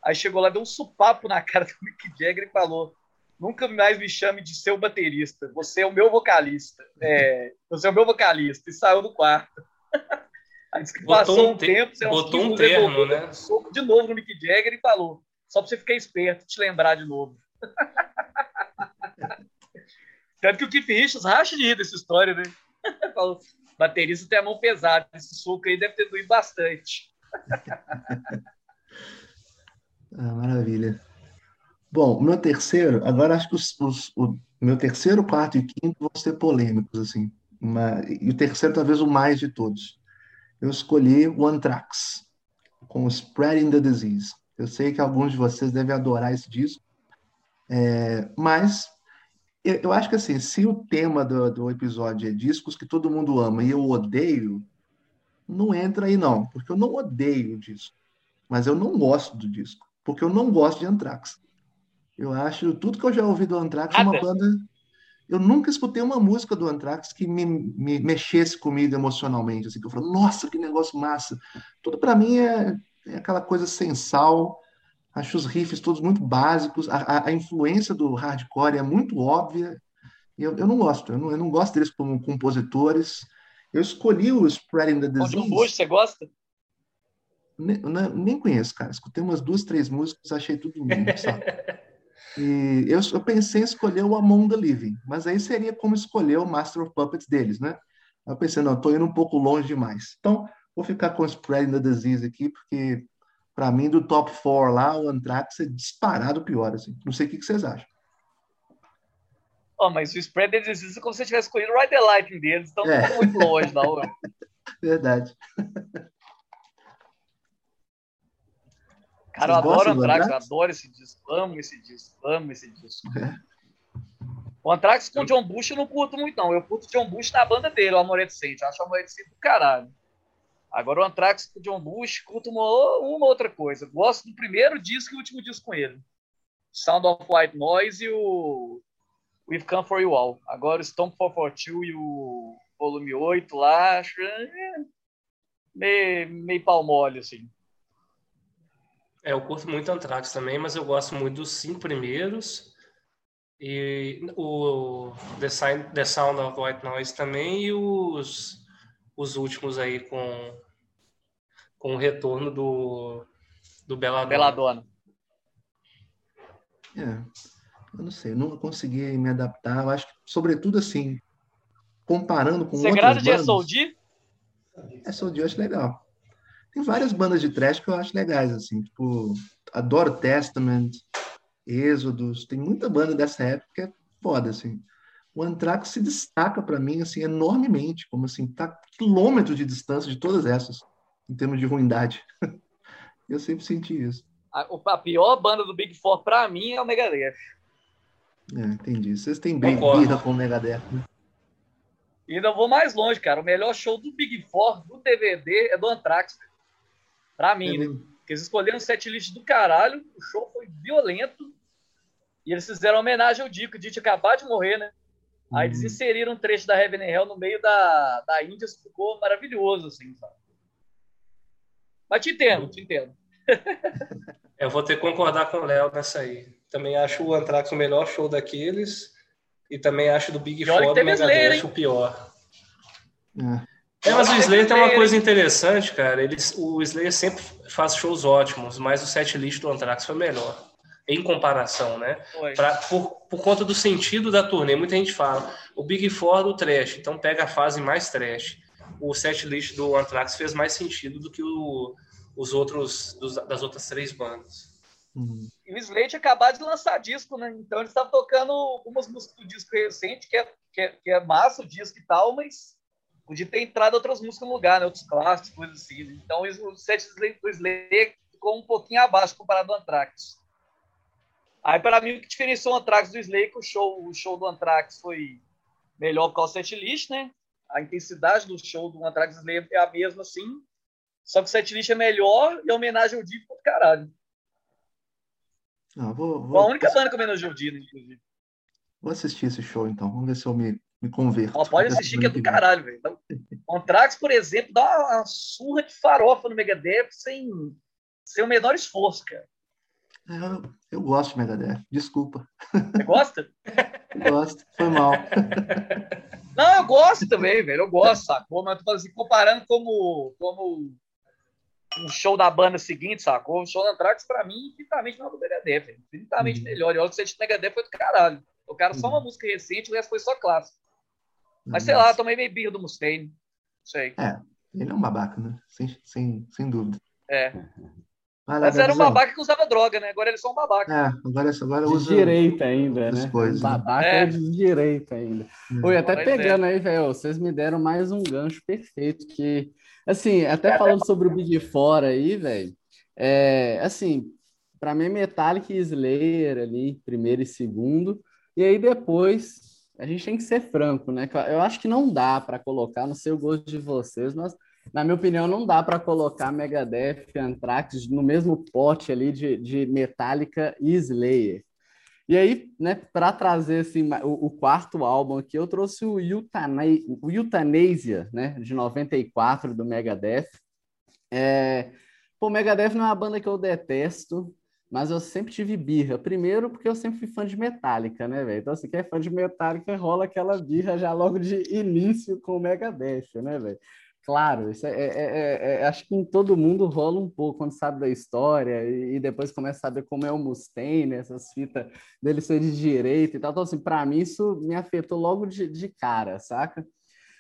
Aí chegou lá, deu um supapo na cara do Mick Jagger e falou: Nunca mais me chame de seu baterista, você é o meu vocalista. É, você é o meu vocalista. E saiu do quarto. Aí disse que botou passou um, um tempo, botou um termo, né? Um soco de novo no Mick Jagger e falou: Só pra você ficar esperto, te lembrar de novo. Tanto que o Keith Richards racha de rir dessa história, né? Falou, baterista tem a mão pesada, esse soco aí deve ter doído bastante. ah, maravilha. Bom, o meu terceiro, agora acho que os, os, o meu terceiro, quarto e quinto vão ser polêmicos, assim. Uma, e o terceiro, talvez o mais de todos. Eu escolhi o Anthrax, com Spreading the Disease. Eu sei que alguns de vocês devem adorar esse disco, é, mas eu, eu, acho que assim, se o tema do, do episódio é discos que todo mundo ama e eu odeio, não entra aí não, porque eu não odeio o disco, mas eu não gosto do disco, porque eu não gosto de Anthrax. Eu acho tudo que eu já ouvi do Anthrax é uma banda. Eu nunca escutei uma música do Anthrax que me, me mexesse comigo emocionalmente, assim, que eu falo, nossa, que negócio massa. Tudo para mim é, é aquela coisa sem sal, Acho os riffs todos muito básicos. A, a, a influência do hardcore é muito óbvia. Eu, eu não gosto. Eu não, eu não gosto deles como compositores. Eu escolhi o Spreading the Disease. John Bush, você gosta? Nem, nem conheço, cara. Escutei umas duas, três músicas, achei tudo lindo, E eu, eu, pensei em escolher o Among the Living, mas aí seria como escolher o Master of Puppets deles, né? Eu pensei, não, estou indo um pouco longe demais. Então, vou ficar com o Spreading the Disease aqui, porque para mim, do top 4 lá, o Anthrax é disparado pior. Assim. Não sei o que, que vocês acham. Oh, mas o spread deles é como se você tivesse escolhido o Ride the Lightning deles, então é. não muito longe, não. Verdade. Cara, eu adoro o Anthrax, adoro esse disco, amo esse disco, amo esse disco. É. O Anthrax com o John Bush eu não curto muito, não. Eu curto o John Bush na banda dele, o Amorecente. Eu acho o Amorecente do caralho. Agora o Anthrax com o John Bush, escuto uma, uma outra coisa. Gosto do primeiro disco e o último disco com ele. Sound of White Noise e o We've Come For You All. Agora o Stomp 442 e o volume 8 lá, acho é, meio, meio pau mole, assim. É, eu curto muito Anthrax também, mas eu gosto muito dos cinco primeiros. E o The, Sign, The Sound of White Noise também e os os últimos aí com, com o retorno do, do Beladona. Beladona. É, eu não sei, eu não consegui me adaptar. Eu acho que, sobretudo assim, comparando com Segredo outras de bandas... de SOD eu acho legal. Tem várias bandas de trash que eu acho legais, assim, tipo, adoro Testament, Êxodos, tem muita banda dessa época que é foda, assim o Anthrax se destaca para mim assim enormemente, como assim, tá quilômetros de distância de todas essas em termos de ruindade. Eu sempre senti isso. A, a pior banda do Big Four para mim é o Megadeth. É, entendi. Vocês têm bem birra com o Megadeth, né? E ainda vou mais longe, cara. O melhor show do Big Four do DVD é do Anthrax. Pra mim, é né? Porque eles escolheram um setlist do caralho, o show foi violento. E eles fizeram homenagem ao Dico. O Dico acabou de morrer, né? Aí eles uhum. inseriram um trecho da Heaven and Hell no meio da, da Índia, ficou maravilhoso, assim, sabe? Mas te entendo, te entendo. Eu vou ter que concordar com o Léo nessa aí. Também acho o Anthrax o melhor show daqueles e também acho do Big Four do Megadeth o pior. É. é mas o Slayer tem uma coisa interessante, cara. Eles, o Slayer sempre faz shows ótimos, mas o set list do Anthrax foi melhor em comparação, né? Pra, por, por conta do sentido da turnê. Muita gente fala, o Big Four do trash, então pega a fase mais trash. O set list do Anthrax fez mais sentido do que o, os outros dos, das outras três bandas. Uhum. E o Slade acabou de lançar disco, né? Então eles estavam tocando algumas músicas do disco recente, que é, que é, que é massa o disco e tal, mas podia ter entrado outras músicas no lugar, né? outros clássicos, coisas assim. Então o set do Slade ficou um pouquinho abaixo comparado ao Anthrax. Aí, para mim, o que diferenciou o Anthrax do Slay, que o show, o show do Anthrax foi melhor por causa do setlist, né? A intensidade do show do Anthrax Slay é a mesma, assim. Só que o setlist é melhor e a homenagem ao Divo do caralho. Ah, vou, vou... A única banda que homenageou o Divo, inclusive. Vou assistir esse show, então. Vamos ver se eu me, me converto. pode assistir, que é do caralho, velho. Então... Anthrax, por exemplo, dá uma surra de farofa no Megadeth sem, sem o menor esforço, cara. Eu, eu gosto de Megadeth, desculpa. Você gosta? eu gosto, foi mal. Não, eu gosto também, velho. Eu gosto, sacou? Mas eu tô assim, comparando como, como um show da banda seguinte, sacou? O show da Anthrax, pra mim, infinitamente melhor do Megadeth, velho. Infinitamente uhum. melhor. E olha que você Megadeth foi do caralho. O cara só uma uhum. música recente, o resto foi só clássico. Mas sei lá, tomei meio birra do Mustaine. Sei. É, ele é um babaca, né? Sem, sem, sem dúvida. É. Mas era um babaca que usava droga, né? Agora ele é só um babaca. É, agora, agora usa. De direita ainda, né? Coisas, babaca é. de direita ainda. É. Oi, até pegando é. aí, velho, vocês me deram mais um gancho perfeito. Que, assim, até é, falando sobre o Big Fora aí, velho, é, assim, para mim, Metallic e Slayer ali, primeiro e segundo. E aí depois, a gente tem que ser franco, né? Eu acho que não dá para colocar, não sei o gosto de vocês, mas na minha opinião, não dá para colocar Megadeth Anthrax no mesmo pote ali de, de Metallica e Slayer. E aí, né, para trazer assim, o, o, quarto álbum aqui, eu trouxe o, Eutana o Euthanasia, né, de 94, do Megadeth. É... Pô, Megadeth não é uma banda que eu detesto, mas eu sempre tive birra. Primeiro, porque eu sempre fui fã de Metallica, né, velho? Então, assim, quem é fã de Metallica rola aquela birra já logo de início com o Megadeth, né, velho? Claro, isso é, é, é, é, acho que em todo mundo rola um pouco quando sabe da história e, e depois começa a saber como é o Mustaine, essas fitas dele ser de direita e tal. Então, assim, para mim isso me afetou logo de, de cara, saca?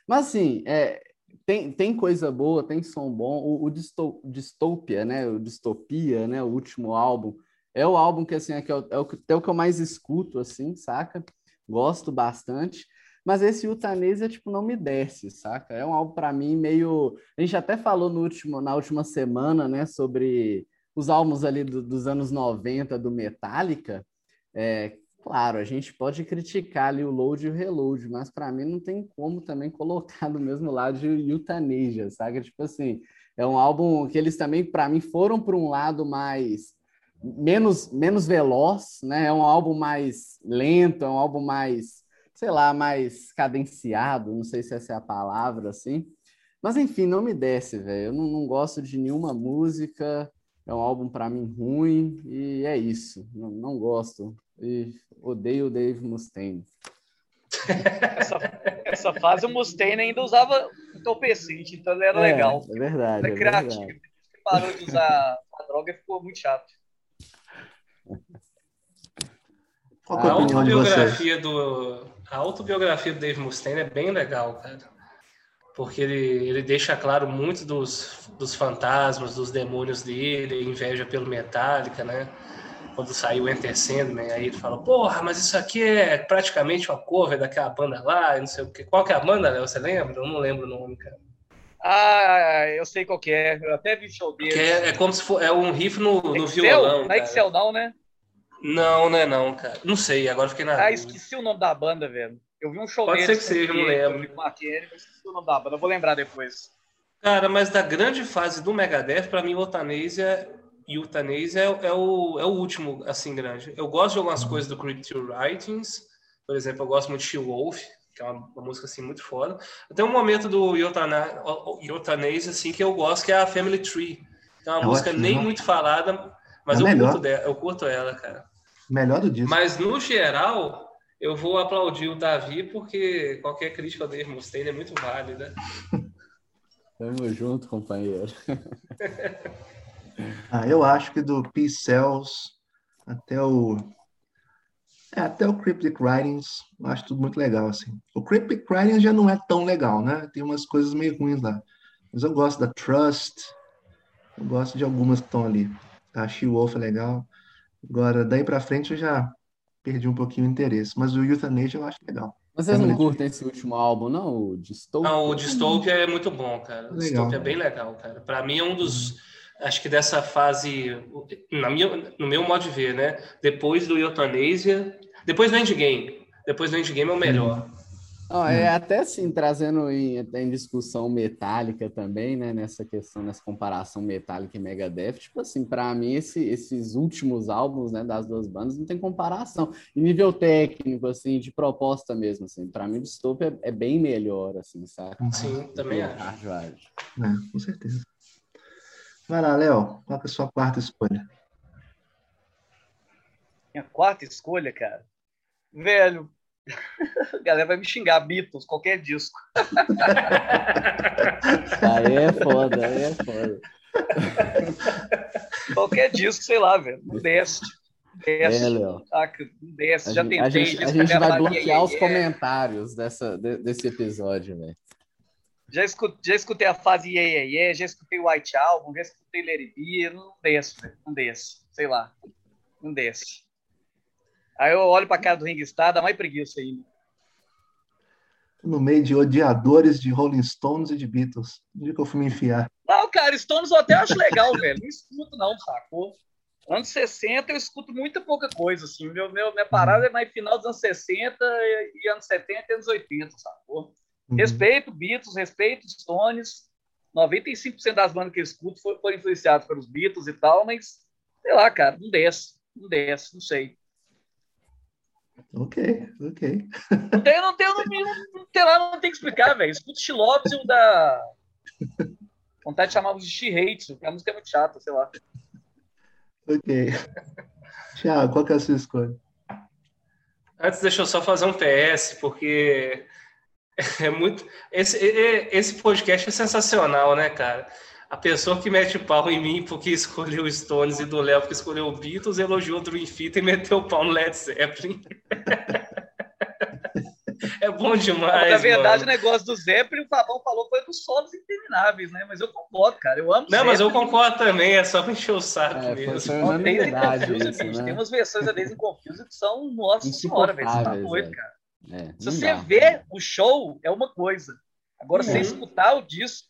Mas, assim, é, tem, tem coisa boa, tem som bom. O, o Disto, Distopia, né, o Distopia, né, o último álbum, é o álbum que, assim, é, que é, o, é o que eu mais escuto, assim, saca? Gosto bastante. Mas esse Utanesia, tipo, não me desce, saca? É um álbum para mim meio. A gente até falou no último, na última semana, né, sobre os álbuns ali do, dos anos 90 do Metallica. É, claro, a gente pode criticar ali o load e o reload, mas para mim não tem como também colocar do mesmo lado de Euthanasia, saca? Tipo assim, é um álbum que eles também, para mim, foram para um lado mais menos menos veloz, né? É um álbum mais lento, é um álbum mais sei lá, mais cadenciado, não sei se essa é a palavra, assim. Mas enfim, não me desce, velho. Eu não, não, gosto de nenhuma música, é um álbum para mim ruim e é isso. Não, não gosto. E odeio o Dave Mustaine. essa, essa fase o Mustaine ainda usava entorpecente, então ele era é, legal. É verdade. Ele é, é criativo. Verdade. Ele parou de usar a droga e ficou muito chato. Qual a, a autobiografia do a autobiografia do Dave Mustaine é bem legal, cara. Porque ele, ele deixa claro muito dos, dos fantasmas, dos demônios dele, inveja pelo Metallica, né? Quando saiu Enter Sandman, aí ele fala, porra, mas isso aqui é praticamente uma cover daquela banda lá, não sei o quê. Qual que é a banda, Léo? Você lembra? Eu não lembro o nome, cara. Ah, eu sei qual que é. Eu até vi show dele. É, é, como se for é um riff no, no Excel? violão. Não é Excel não, né? Não, não é não, cara. Não sei, agora fiquei na. Ah, dúvida. esqueci o nome da banda, velho. Eu vi um show Pode ser que seja, não lembro. Eu esqueci o nome da banda, eu vou lembrar depois. Cara, mas da grande fase do Megadeth, pra mim, o Euthanasia e o Euthanasia é, é, o, é o último, assim, grande. Eu gosto de algumas coisas do Cryptic Writings, por exemplo, eu gosto muito de She Wolf, que é uma, uma, música, assim, muito foda. Tem um momento do Euthanasia, assim, que eu gosto, que é a Family Tree, que é uma é música ótimo, nem muito falada, mas é eu, curto dela, eu curto ela, cara. Melhor do disco. Mas, no geral, eu vou aplaudir o Davi, porque qualquer crítica dele Mustaine é muito válida. Tamo junto, companheiro. ah, eu acho que do P-Cells até o é, até o Cryptic Writings, eu acho tudo muito legal, assim. O Cryptic Writings já não é tão legal, né? Tem umas coisas meio ruins lá. Mas eu gosto da Trust, eu gosto de algumas que estão ali. A She-Wolf é legal. Agora, daí para frente eu já perdi um pouquinho o interesse, mas o Euthanasia eu acho legal. Vocês não curtem esse último álbum, não? O Dystopia? Não, o Dystopia é muito bom, cara. O Dystopia é bem legal, cara. Para mim é um dos. Acho que dessa fase, na minha, no meu modo de ver, né? Depois do Euthanasia, depois do Endgame. Depois do Endgame é o melhor. Oh, é até assim, trazendo em, em, discussão metálica também, né? Nessa questão, nessa comparação metálica e Megadeth, tipo assim, para mim, esse, esses últimos álbuns, né, das duas bandas não tem comparação. Em nível técnico, assim, de proposta mesmo, assim, para mim o Distope é, é, bem melhor, assim, sabe? Sim, também é. É, com certeza. Vai lá, Léo, qual é a sua quarta escolha? Minha quarta escolha, cara? Velho, a galera vai me xingar, Beatles, qualquer disco. aí é foda, aí é foda. qualquer disco, sei lá, velho. Não desce. Desce. É, Léo. Desce. A já gente, tentei. A gente, a gente vai bloquear os comentários dessa, desse episódio, velho. Já escutei, já escutei a fase yeah, yeah, yeah, já escutei o White Album, já escutei Larry B, não velho. Não desce. Sei lá. Não desce. Aí eu olho pra cara do Ringstar, dá mais preguiça ainda. No meio de odiadores de Rolling Stones e de Beatles. Onde que eu fui me enfiar? Não, cara, Stones eu até acho legal, velho. Não escuto, não, sacou? Anos 60 eu escuto muita pouca coisa, assim. Meu, meu, minha parada é mais final dos anos 60 e, anos 70 e anos 80, sacou? Uhum. Respeito Beatles, respeito Stones. 95% das bandas que eu escuto foram influenciadas pelos Beatles e tal, mas sei lá, cara, não desce, não desce, não sei. Ok, ok. Não tem, não tem, não, não, tem lá, não tem que explicar, velho. Escuta Xilopes e o da. Vontade de chamar de She-Hates, porque a música é muito chata, sei lá. Ok. Tiago, qual que é a sua escolha? Antes, deixa eu só fazer um PS, porque é muito. Esse, esse podcast é sensacional, né, cara? A pessoa que mete pau em mim porque escolheu Stones e do Léo porque escolheu o Beatles, elogiou o Dream Theater e meteu pau no Led Zeppelin. é bom demais. Na verdade, mano. o negócio do Zeppelin, o Fabão falou, foi dos solos intermináveis, né? Mas eu concordo, cara. Eu amo Não, Zeppelin. mas eu concordo também, é só pra encher o saco é, mesmo. Foi uma verdade, isso, né? Tem umas versões da Daisy Confused que são, nossa senhora, velho. Você tá doido, cara. É, Se você dá, vê o show, é uma coisa. Agora, uhum. você escutar o disco,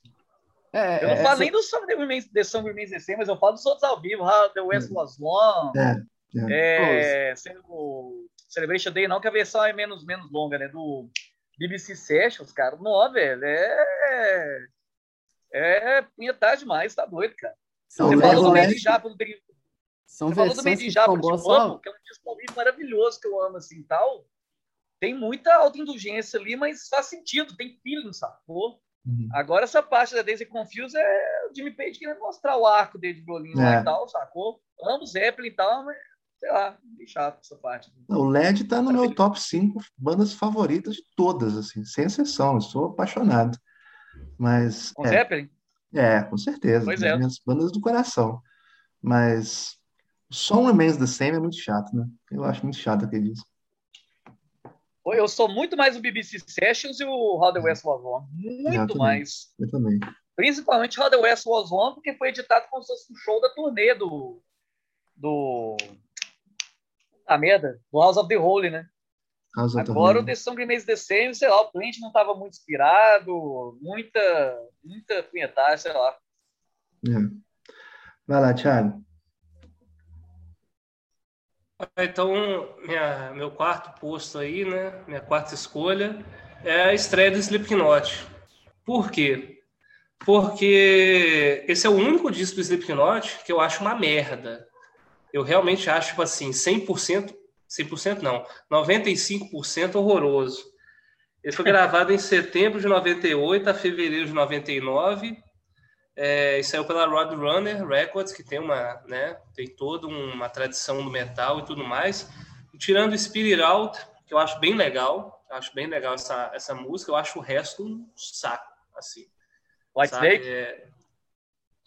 é, eu não é, falo nem do Song The Song Remains the Same, mas eu falo dos outros ao vivo. How The West hum. Was Long. É, é. é o Celebration Day, não, que a versão é menos, menos longa, né? Do BBC Sessions, cara. Não, velho, é. É punhetar demais, tá doido, cara. São Você falou do Made Japa do São Você falou do Made Japa que eu amo, que é um disco ao vivo maravilhoso que eu amo, assim tal. Tem muita autoindulgência ali, mas faz sentido, tem feeling, sacou? Uhum. Agora, essa parte da Daisy Confuse é o Jimmy Page querendo mostrar o arco dele de violino é. e tal, sacou? Amo Zeppelin e tal, mas sei lá, bem chato essa parte. O LED tá no meu top 5 bandas favoritas de todas, assim, sem exceção. Eu sou apaixonado. Mas. Com é, Zeppelin? É, com certeza. Pois é. Minhas bandas do coração. Mas. O som Remains the Same é muito chato, né? Eu acho muito chato aquele disco. Eu sou muito mais o BBC Sessions e o How the West Was Won. Muito eu mais. Eu também. Principalmente How the West Was Won, porque foi editado como se fosse um show da turnê do. do. A merda, do House of the Holy, né? House Agora o The Song Remains the Same, sei lá, o cliente não estava muito inspirado, muita, muita punhetagem, sei lá. É. Vai lá, Thiago. Então, minha, meu quarto posto aí, né? Minha quarta escolha é a estreia do Slipknot. Por quê? Porque esse é o único disco do Slipknot que eu acho uma merda. Eu realmente acho, tipo assim, 100%, 100% não, 95% horroroso. Ele foi gravado em setembro de 98 a fevereiro de 99 é, e saiu pela Roadrunner Records, que tem uma, né, tem toda uma tradição do metal e tudo mais. E tirando Spirit Out, que eu acho bem legal, acho bem legal essa, essa música, eu acho o resto um saco, assim. White sabe? Snake? É...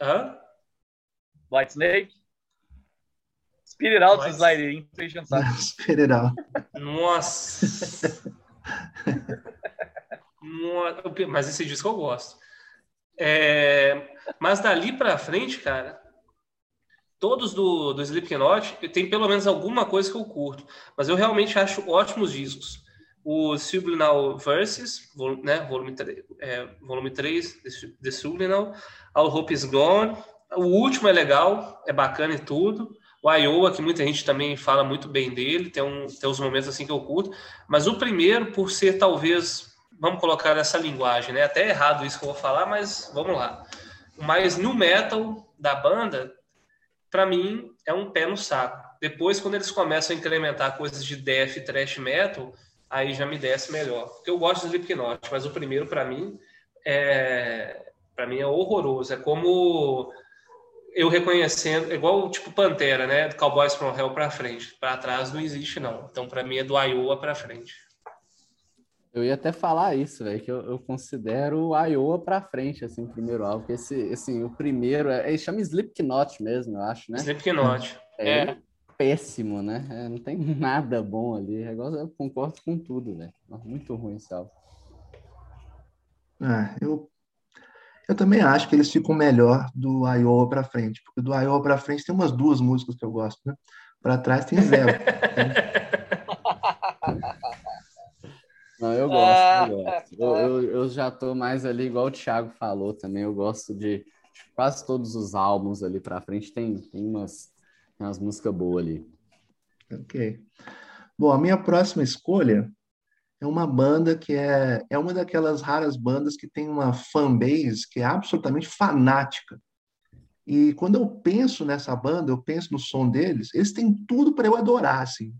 Hã? White Snake? Spirit Out White... Slide Spirit Out. Nossa! Mas esse disco eu gosto. É, mas dali para frente, cara, todos do, do Slipknot tem pelo menos alguma coisa que eu curto, mas eu realmente acho ótimos discos. O Subliminal Verses, né, volume, é, volume 3, The Subliminal, All Hope Is Gone. O último é legal, é bacana e tudo. O Iowa, que muita gente também fala muito bem dele, tem, um, tem uns momentos assim que eu curto. Mas o primeiro, por ser talvez vamos colocar nessa linguagem, né? Até errado isso que eu vou falar, mas vamos lá. O mais new metal da banda, para mim, é um pé no saco. Depois, quando eles começam a incrementar coisas de death, thrash metal, aí já me desce melhor. Porque eu gosto de Slipknot, mas o primeiro, para mim, é para mim é horroroso. É como eu reconhecendo, igual tipo Pantera, né? Do Cowboys from Hell para frente. Para trás não existe, não. Então, para mim, é do Iowa para frente. Eu ia até falar isso, velho, que eu, eu, considero o Iowa para frente, assim, primeiro álbum. Esse, assim, o primeiro, é, ele chama Slipknot mesmo, eu acho, né? Slipknot. É, é. péssimo, né? É, não tem nada bom ali. É eu concordo com tudo, velho. Muito ruim esse álbum. É, eu eu também acho que eles ficam melhor do Iowa para frente, porque do Iowa para frente tem umas duas músicas que eu gosto, né? Para trás tem zero. Não, eu gosto, eu, gosto. Eu, eu, eu, já tô mais ali, igual o Thiago falou também, eu gosto de quase todos os álbuns ali para frente, tem, tem umas, tem umas músicas boas ali. Ok. Bom, a minha próxima escolha é uma banda que é, é uma daquelas raras bandas que tem uma fanbase que é absolutamente fanática. E quando eu penso nessa banda, eu penso no som deles, eles têm tudo para eu adorar, assim.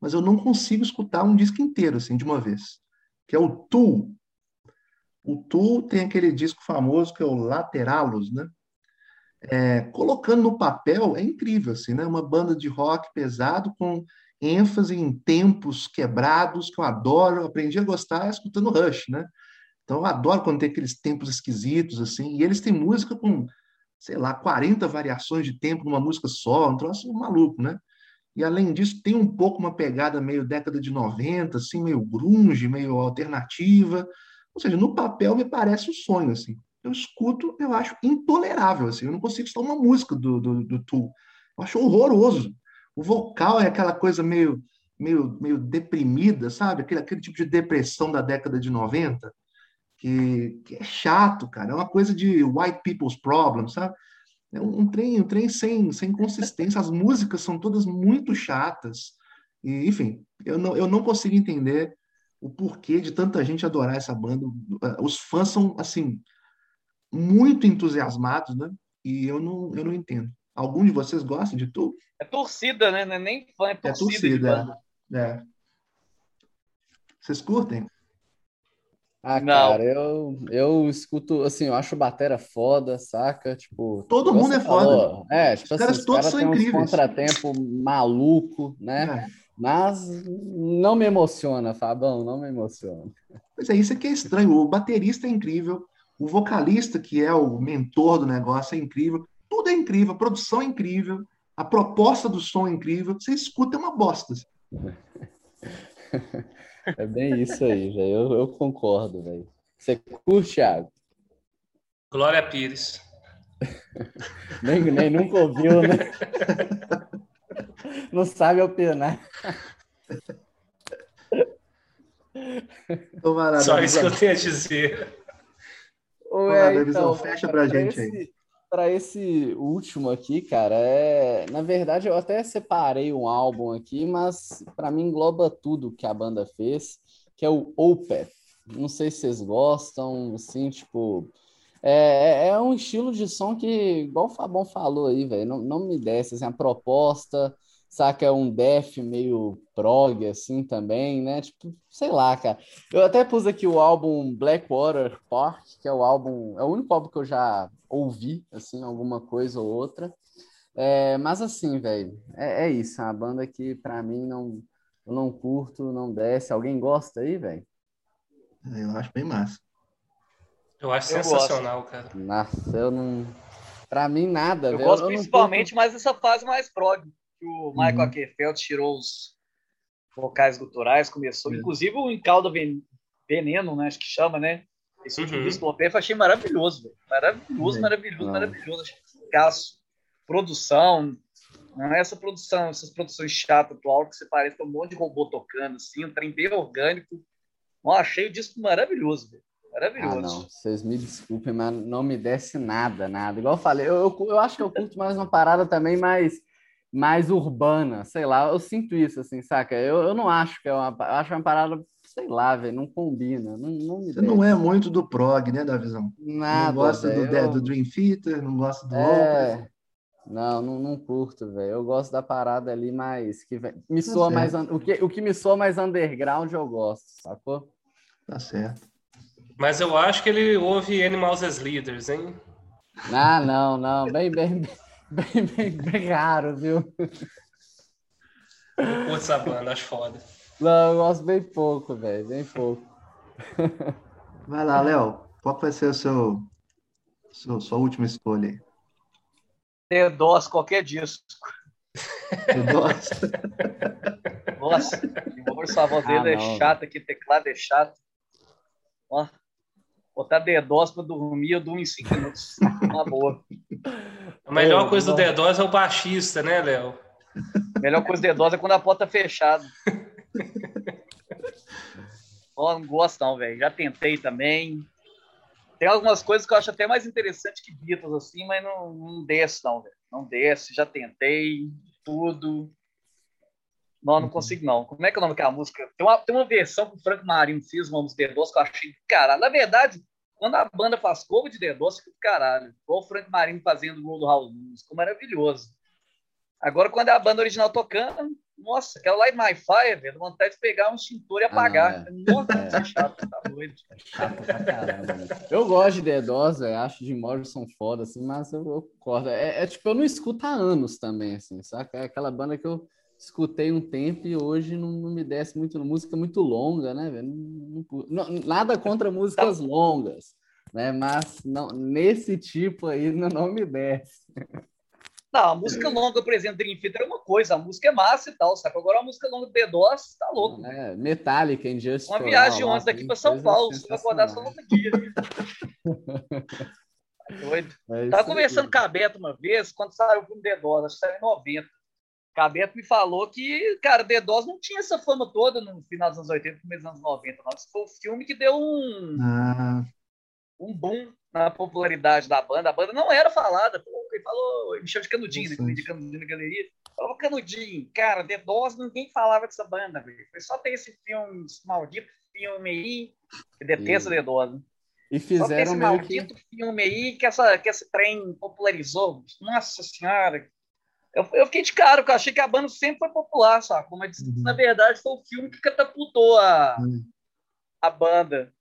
Mas eu não consigo escutar um disco inteiro, assim, de uma vez. Que é o Tool. O Tool tem aquele disco famoso que é o Lateralos, né? É, colocando no papel é incrível, assim, né? Uma banda de rock pesado com ênfase em tempos quebrados, que eu adoro, eu aprendi a gostar escutando Rush, né? Então eu adoro quando tem aqueles tempos esquisitos, assim, e eles têm música com, sei lá, 40 variações de tempo numa música só, um troço maluco, né? E além disso, tem um pouco uma pegada meio década de 90, assim, meio grunge, meio alternativa. Ou seja, no papel me parece um sonho, assim. Eu escuto, eu acho intolerável, assim. Eu não consigo escutar uma música do, do, do Tool. Eu acho horroroso. O vocal é aquela coisa meio, meio, meio deprimida, sabe? Aquele, aquele tipo de depressão da década de 90, que, que é chato, cara. É uma coisa de white people's problem, sabe? É um, um trem, um trem sem, sem consistência. As músicas são todas muito chatas. E, enfim, eu não, eu não consigo entender o porquê de tanta gente adorar essa banda. Os fãs são, assim, muito entusiasmados, né? E eu não, eu não entendo. Algum de vocês gosta de tu? É torcida, né? Não é nem fã, é torcida. É torcida, é. Vocês curtem? Ah, não. cara, eu, eu escuto, assim, eu acho batera foda, saca? Tipo. Todo mundo é falou. foda. É, tipo os assim, caras os todos cara são incríveis. Um contratempo maluco, né? É. Mas não me emociona, Fabão, não me emociona. Pois é, isso aqui é estranho. O baterista é incrível, o vocalista, que é o mentor do negócio, é incrível. Tudo é incrível, a produção é incrível, a proposta do som é incrível. Você escuta é uma bosta. É bem isso aí, velho. Eu, eu, concordo, velho. Você curte, Thiago? Glória Pires. nem, nem nunca ouviu, né? Não sabe opinar. Só isso que eu tenho a dizer. Ué, então, fecha pra gente esse, aí para esse último aqui, cara, é, na verdade eu até separei um álbum aqui, mas para mim engloba tudo que a banda fez, que é o Opeth. Não sei se vocês gostam, assim, tipo, é, é, é um estilo de som que, igual o Fabão falou aí, velho, não, não me desce, assim, a proposta, saca? É um death meio prog, assim, também, né? Tipo, sei lá, cara. Eu até pus aqui o álbum Blackwater Park, que é o álbum, é o único álbum que eu já ouvi, assim, alguma coisa ou outra. É, mas assim, velho, é, é, isso. A banda que para mim não, eu não curto, não desce. Alguém gosta aí, velho? Eu acho bem massa. Eu acho eu sensacional, gosto. cara. Nossa, eu não. Pra mim, nada. Eu véio. gosto eu principalmente curto... mais essa fase mais prog que o Michael uhum. Ackerfeld tirou os vocais guturais, começou, uhum. inclusive o Encalda Veneno, né, acho que chama, né? Esse último uhum. disco eu achei maravilhoso, véio. maravilhoso, maravilhoso, maravilhoso, achei caso. Produção, não é essa produção, essas produções chatas atual que você parece um monte de robô tocando, assim, um trem bem orgânico. Eu achei o disco maravilhoso, velho. Maravilhoso. Ah, não, vocês me desculpem, mas não me desce nada, nada. Igual eu falei, eu, eu, eu acho que eu curto mais uma parada também mais mais urbana, sei lá, eu sinto isso, assim, saca? Eu, eu não acho que é uma, eu acho uma parada sei lá, velho, não combina. Não, não me Você não é muito do prog, né, Davizão? Nada, não gosta do, velho, do Dream Theater, não gosta do É, não, não, não curto, velho. Eu gosto da parada ali mais que me Tá soa mais o que, o que me soa mais underground eu gosto, sacou? Tá certo. Mas eu acho que ele ouve Animals as Leaders, hein? Ah, não, não, bem, bem, bem, bem, bem raro, viu? Eu curto essa banda, acho foda. Não, eu gosto bem pouco, velho, bem pouco. Vai lá, Léo. Qual vai ser o seu, seu- sua última escolha aí? T-DOS, qualquer disco. Você gosta? Nossa, Dimorso, a voz Ah, dele é não. chata, que teclado é chato. Ó, botar D-DOS pra dormir, eu durmo em 5 minutos. Uma boa. A melhor É, coisa do não. The Doors é o baixista, né, Léo? A melhor coisa do D-DOS é quando a porta tá fechada. Ó, não gosto não, velho. Já tentei também. Tem algumas coisas que eu acho até mais interessante que Beatles, assim, mas não, não desce não, velho. Não desce, já tentei tudo. Não, não consigo não. Como é que é o nome daquela música? Tem uma, tem uma versão que o Frank Marino fez, uma música D-DOS, que eu achei do caralho. Na verdade, quando a banda faz cover de D-DOS, fica do caralho. Igual o Frank Marino fazendo o Roadhouse Blues, ficou maravilhoso. Agora, quando é a banda original tocando, nossa, aquela Light My Fire, velho, vontade de pegar um extintor e apagar. Nossa, É. isso é chato, tá doido. Chato pra caramba, né? Eu gosto de The Doors, velho, acho de Morrison foda, assim, mas eu, eu concordo. É, é tipo, eu não escuto há anos também, assim, saca? É aquela banda que eu escutei um tempo e hoje não, não me desce muito. Música muito longa, né, velho? Não- não. Não- nada contra músicas longas, né? Mas não, nesse tipo aí não, não me desce. Não, a música longa, por exemplo, Dream Theater é uma coisa, a música é massa e tal, saca? Agora a música longa do D-DOS, tá louco. É, Metallica, Injustice. Uma viagem All, ontem daqui tem pra São Paulo, você vai acordar só no outro dia. Tá doido. É Tava conversando com a Beto uma vez, quando saiu o filme D-DOS, acho que saiu em 90. A Beto me falou que, cara, D-DOS não tinha essa fama toda no final dos anos 80, começo dos anos 90, não. Foi o filme que deu um, Ah, um boom na popularidade da banda. A banda não era falada. Pô, Ele falou, ele me chama de Canudinho, né? de Canudinho na galeria. Falou, Canudinho, cara, The Doors, ninguém falava dessa banda, velho. Foi só ter esse filme, esse maldito filme aí, que detesta E- The Doors. né? E Só ter esse fizeram meio que. maldito filme aí que, essa, que esse trem popularizou. Nossa Senhora. Eu, eu fiquei de cara, porque eu achei que a banda sempre foi popular, sabe? Mas, Uhum. na verdade, foi o filme que catapultou a, Hum. a banda.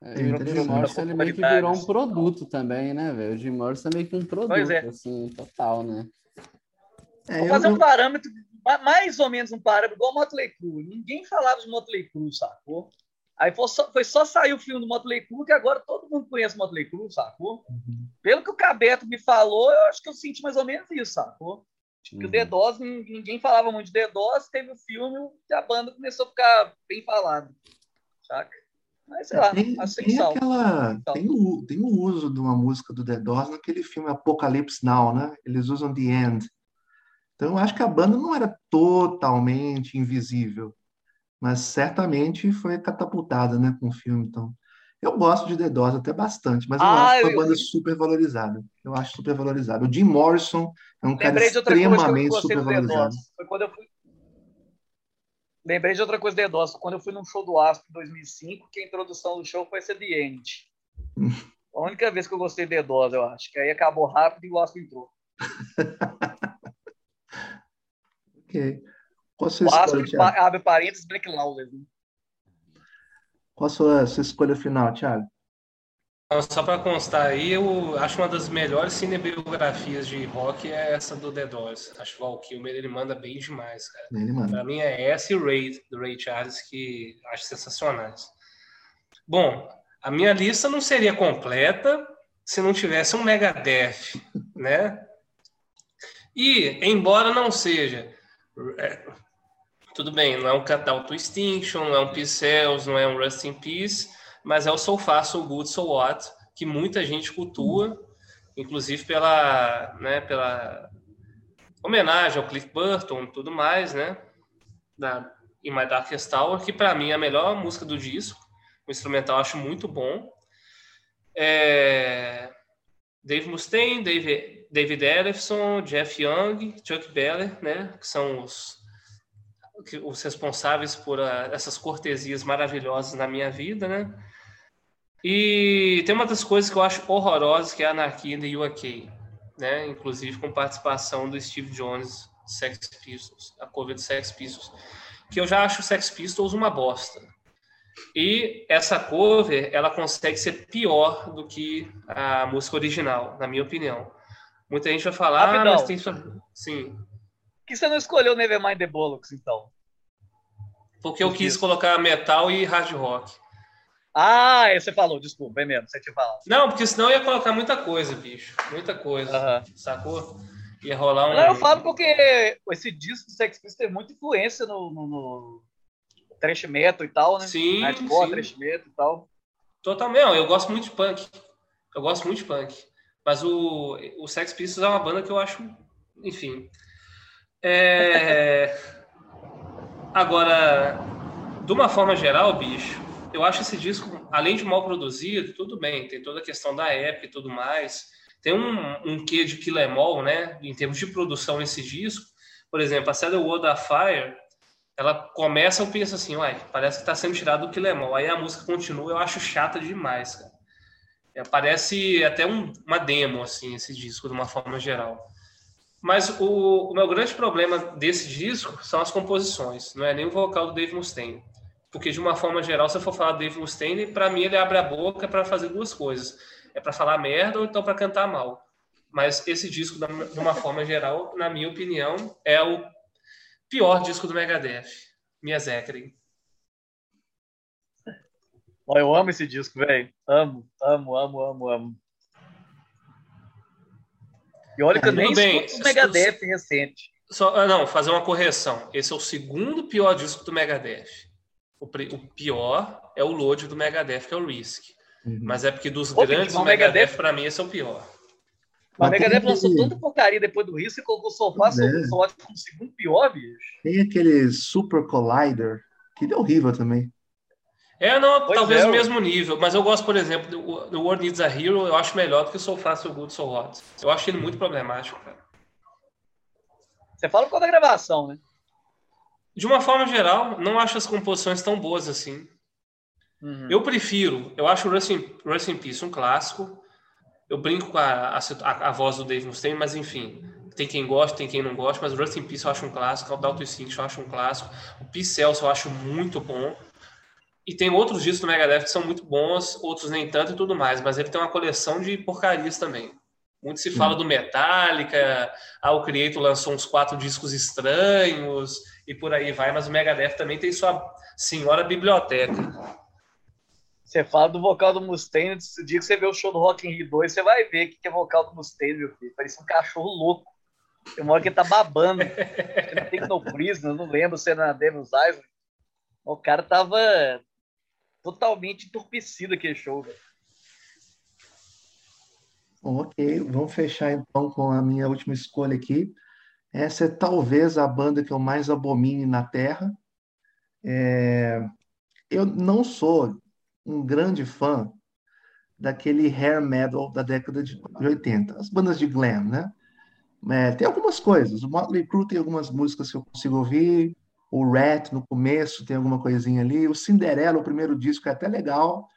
É, e o Jim. Morrison ele meio que virou um produto também, né, velho? O Jim Morrison é meio que um produto, é. assim, total, né? é, Vou eu, fazer um parâmetro, ma- mais ou menos um parâmetro, igual o Motley Crue. Ninguém falava de Motley Crue, sacou? Aí foi só, foi só sair o filme do Motley Crue que agora todo mundo conhece o Motley Crue, sacou? Uhum. Pelo que o Cabeto me falou, eu acho que eu senti mais ou menos isso, sacou? Tipo, que o Uhum. Nin- ninguém falava muito de The Doors, teve o filme e a banda começou a ficar bem falada, saca? Mas sei lá, tem, tem aquela, tem o, tem o uso de uma música do The Doors naquele filme Apocalypse Now, né? Eles usam The End. Então, eu acho que a banda não era totalmente invisível, mas certamente foi catapultada, né, com o filme. Então, eu gosto de The Doors até bastante, mas eu Ah, acho uma eu- banda super valorizada. Eu acho super valorizada. O Jim Morrison é um cara Lembrei de outra coisa que eu extremamente super valorizado. Foi quando eu fui. Lembrei de outra coisa do The Doors. Quando eu fui num show do Asp em 2005, que a introdução do show foi essa The End. A única vez que eu gostei de The Doors, eu acho. Que aí acabou rápido e o Asp entrou. Ok. Qual a sua O Asp, abre parênteses, Black Lawless. né? Qual a sua, sua escolha final, Thiago? Só para constar aí, eu acho uma das melhores cinebiografias de rock é essa do The Doors. Acho que o Val Kilmer ele manda bem demais, cara. Ele manda. Para mim é essa e o Ray, do Ray Charles, que acho sensacionais. Bom, a minha lista não seria completa se não tivesse um Megadeth, né? E, embora não seja... tudo bem, não é um Catal to Extinction, não é um Cells, não é um Rust in Peace, mas é o So Far, So Good, So What, que muita gente cultua, inclusive pela, né, pela homenagem ao Cliff Burton e tudo mais, né? Da In My Darkest Hour, que para mim é a melhor música do disco. O instrumental acho muito bom. É... Dave Mustaine, Dave, David Ellefson, Jeff Young, Chuck Beller, né? Que são os, os responsáveis por a, ah, essas cortesias maravilhosas na minha vida, né? E tem uma das coisas que eu acho horrorosas, que é a anarquia the UK, né? Inclusive com participação do Steve Jones, Sex Pistols, a cover do Sex Pistols, que eu já acho Sex Pistols uma bosta. E essa cover, ela consegue ser pior do que a música original, na minha opinião. Muita gente vai falar, ah, mas tem Sim. Por que você não escolheu Nevermind the Bollocks, então? Porque eu quis colocar metal e hard rock. Ah, você falou, desculpa, é mesmo, você tinha falado. Não, porque senão ia colocar muita coisa, bicho. Muita coisa. Sacou? Ia rolar um. Não, eu falo porque esse disco do Sex Pistols teve muita influência no, no, no metal e tal, né? Sim. Hardcore, sim. trash metal e tal. Totalmente. Eu gosto muito de punk. Eu gosto muito de punk. Mas o, o Sex Pistols é uma banda que eu acho. Enfim. É... Agora, de uma forma geral, bicho, eu acho esse disco, além de mal produzido, tudo bem, tem toda a questão da época e tudo mais. Tem um, um quê de Killemol, né, em termos de produção nesse disco. Por exemplo, a the World Fire, ela começa, eu penso assim, uai, parece que está sendo tirado do Killemol. Aí a música continua, eu acho chata demais, cara. É, parece até um, uma demo, assim, esse disco, de uma forma geral. Mas o, o, meu grande problema desse disco são as composições, não é nem o vocal do Dave Mustaine. Porque, de uma forma geral, se eu for falar do Dave Mustaine, para mim ele abre a boca para fazer duas coisas. É para falar merda ou então para cantar mal. Mas esse disco, de uma forma geral, na minha opinião, é o pior disco do Megadeth. Minha Zekri. Eu amo esse disco, velho. Amo, amo, amo, amo, amo. E olha que eu nem bem, escuto o Megadeth recente. Só, ah, não, fazer uma correção. Esse é o segundo pior disco do Megadeth. O, o pior é o Load do Megadeth, que é o Risk. Uhum. Mas é porque dos Pô, grandes do Megadeth, Megadeth para mim, esse é o pior. Mas o Megadeth lançou tanta porcaria depois do Risk e colocou o Sofá é. como segundo pior, bicho. Tem aquele Super Collider, que é horrível também. É, não, pois talvez é, o mesmo nível, mas eu gosto, por exemplo, do, do World Needs a Hero, eu acho melhor do que o So Fast, So Good, So Hot. Eu acho ele muito problemático, cara. Você fala por causa da gravação, né? De uma forma geral, não acho as composições tão boas assim. Uhum. Eu prefiro, eu acho o Rust in, Rust in Peace um clássico. Eu brinco com a, a, a, voz do Dave Mustaine, mas enfim, tem quem gosta, tem quem não gosta, mas o Rust in Peace eu acho um clássico, o Dalton Instinct eu acho um clássico, o Peace Cells eu acho muito bom. E tem outros discos do Megadeth que são muito bons, outros nem tanto e tudo mais, mas ele tem uma coleção de porcarias também. Muito se fala do Metallica, ah, o Creator lançou uns quatro discos estranhos e por aí vai, mas o Megadeth também tem sua senhora biblioteca. Você fala do vocal do Mustaine, o dia que você vê o show do Rock in Rio 2, você vai ver o que é vocal do Mustaine, meu filho. Parece um cachorro louco. Tem uma hora que ele tá babando. Tem no Prison, não lembro se era na Devil's Island. O cara tava totalmente entorpecido aquele show, velho. Ok, vamos fechar então com a minha última escolha aqui. Essa é talvez a banda que eu mais abomine na Terra. É... Eu não sou um grande fã daquele hair metal da década de 80, as bandas de glam, né? É, tem algumas coisas. O Motley Crue tem algumas músicas que eu consigo ouvir, o Rat no começo tem alguma coisinha ali, o Cinderella, o primeiro disco é até legal,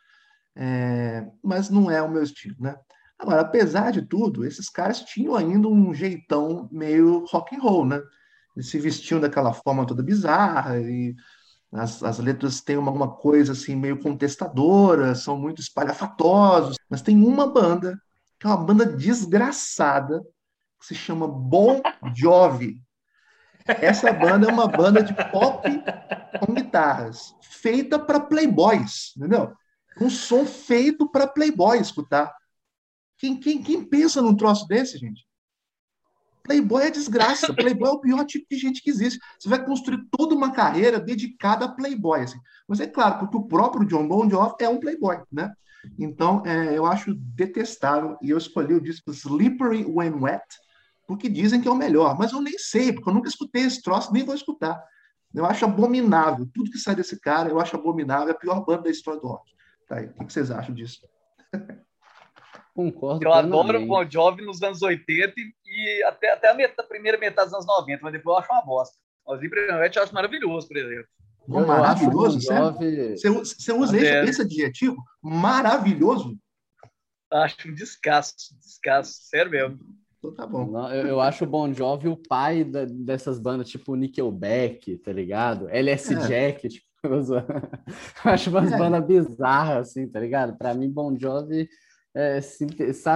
é, mas não é o meu estilo, né? Agora, apesar de tudo, esses caras tinham ainda um jeitão meio rock and roll, né? Eles se vestiam daquela forma toda bizarra e as, as letras têm uma, uma coisa assim meio contestadora, são muito espalhafatosos, mas tem uma banda que é uma banda desgraçada que se chama Bon Jovi. Essa banda é uma banda de pop com guitarras, feita para playboys, entendeu? Um som feito para playboy escutar. Quem, quem, quem pensa num troço desse, gente? Playboy é desgraça. Playboy é o pior tipo de gente que existe. Você vai construir toda uma carreira dedicada a Playboy. Assim. Mas é claro, porque o próprio John Bon Jovi é um Playboy, né? Então, é, eu acho detestável. E eu escolhi o disco Slippery When Wet, porque dizem que é o melhor, mas eu nem sei, porque eu nunca escutei esse troço, nem vou escutar. Eu acho abominável. Tudo que sai desse cara, eu acho abominável. É a pior banda da história do rock. Tá aí. O que vocês acham disso? Concordo. Eu adoro o Bon Jovi nos anos 80 e, e até, até a, metade, a, primeira metade dos anos 90, mas depois eu acho uma bosta. Ozzy Primavera eu acho maravilhoso, por exemplo. Oh, maravilhoso, Jovi... Você, você usa esse, esse adjetivo? Maravilhoso? Acho um descasso, descasso, sério mesmo. Então tá bom. Não, eu, eu, acho o Bon Jovi o pai da, dessas bandas, tipo Nickelback, tá ligado? LS é. Jack, tipo, eu acho umas é. bandas bizarras, assim, tá ligado? Pra mim, Bon Jovi é, se,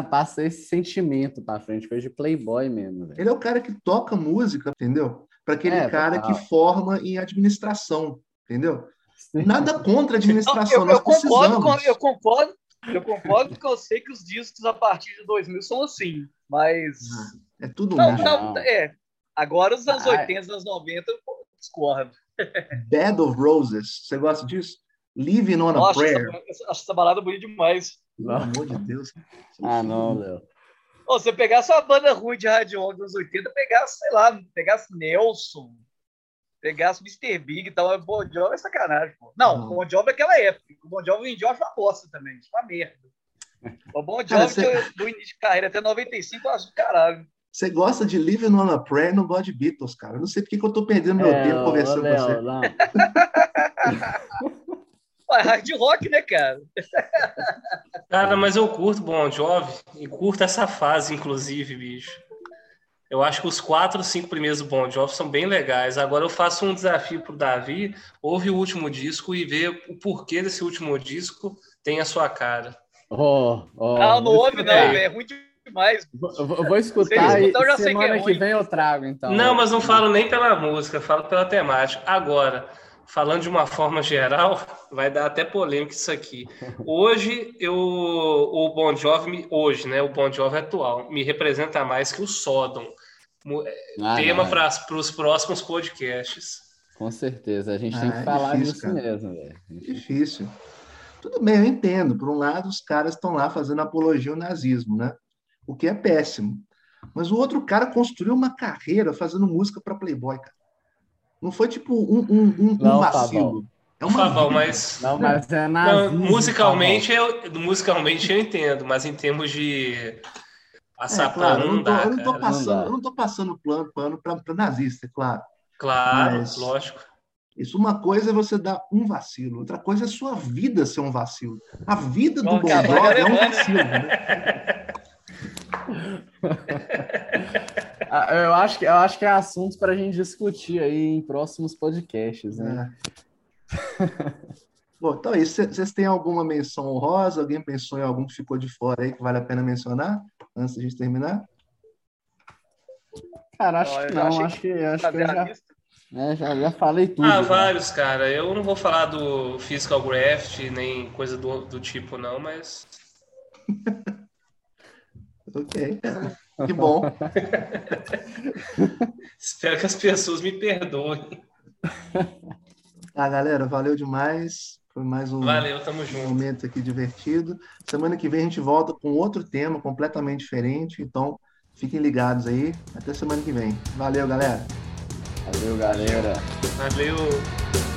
passa esse sentimento pra frente, coisa de playboy mesmo. Ele é o cara que toca música, entendeu? Para aquele é, cara total. que forma em administração, entendeu? Nada contra a administração, eu, eu, eu concordo com, eu concordo, eu concordo que eu sei que os discos a partir de 2000 são assim, mas é tudo não, não, é. Agora os anos ah, 80, os anos 90 eu discordo. Bed of Roses, você gosta disso? Living on a Nossa, Prayer. Essa, acho essa balada bonita demais. Pelo amor de Deus. Ah, não, Léo. Oh, você pegasse uma banda ruim de rádio rock dos 80, pegasse, sei lá, pegasse Nelson, pegasse Mr. Big e tal, Bon Jovi é sacanagem, pô. Não, não. Bon Jovi é aquela época. O Bon Jovi vendia uma bosta também, uma merda. O Bon Jovi Cara, você... do início de carreira até 95, eu acho do caralho. Você gosta de Living on a Prayer, não gosta de Beatles, cara. Eu não sei por que eu tô perdendo meu é, tempo conversando com você. Não. Ué, hard rock, né, cara? Cara, mas eu curto Bon Jovi e curto essa fase, inclusive, bicho. Eu acho que os quatro, cinco primeiros do Bon Jovi são bem legais. Agora eu faço um desafio pro Davi, ouve o último disco e vê o porquê desse último disco tem a sua cara. Oh, oh, não, não ouve não, é ruim demais. Eu vou escutar e semana que, que, vem eu trago, então. Não, mas não falo nem pela música, falo pela temática. Agora, falando de uma forma geral, vai dar até polêmica isso aqui. Hoje, eu, o Bon Jovi, hoje, né, o Bon Jovi atual, me representa mais que o Sodom. Ah, Tema para os próximos podcasts. Com certeza, a gente ah, tem que é falar difícil, disso cara. mesmo. Véio. Difícil. Tudo bem, eu entendo. Por um lado, os caras estão lá fazendo apologia ao nazismo, né? O que é péssimo. Mas o outro cara construiu uma carreira fazendo música para Playboy, cara. Não foi tipo um, um, um, não, um vacilo. É uma Fabão, mas. Não, mas é nazismo, não, musicalmente, eu, musicalmente eu entendo, mas em termos de. Passar é, claro, eu não, tô, eu não tô passando, não eu não tô passando plano, pano para nazista, é claro. Claro, mas, lógico. Isso uma coisa é você dar um vacilo, outra coisa é sua vida ser um vacilo. A vida do Bom, é um vacilo, né? Ah, eu, acho que, eu acho que é assunto para a gente discutir aí em próximos podcasts, né? É. Bom, então é isso. Vocês têm alguma menção honrosa? Alguém pensou em algum que ficou de fora aí que vale a pena mencionar antes de a gente terminar? Cara, acho que não. Acho que, acho que eu já, é, já, já falei tudo. Ah, vários, cara. Eu não vou falar do Physical Graft, nem coisa do, do tipo, não, mas. ok. Que bom. Espero que as pessoas me perdoem. Ah, galera, valeu demais. Foi mais um, valeu, tamo junto. momento aqui divertido. Semana que vem a gente volta com outro tema completamente diferente. Então, fiquem ligados aí. Até semana que vem. Valeu, galera. Valeu, galera. Valeu.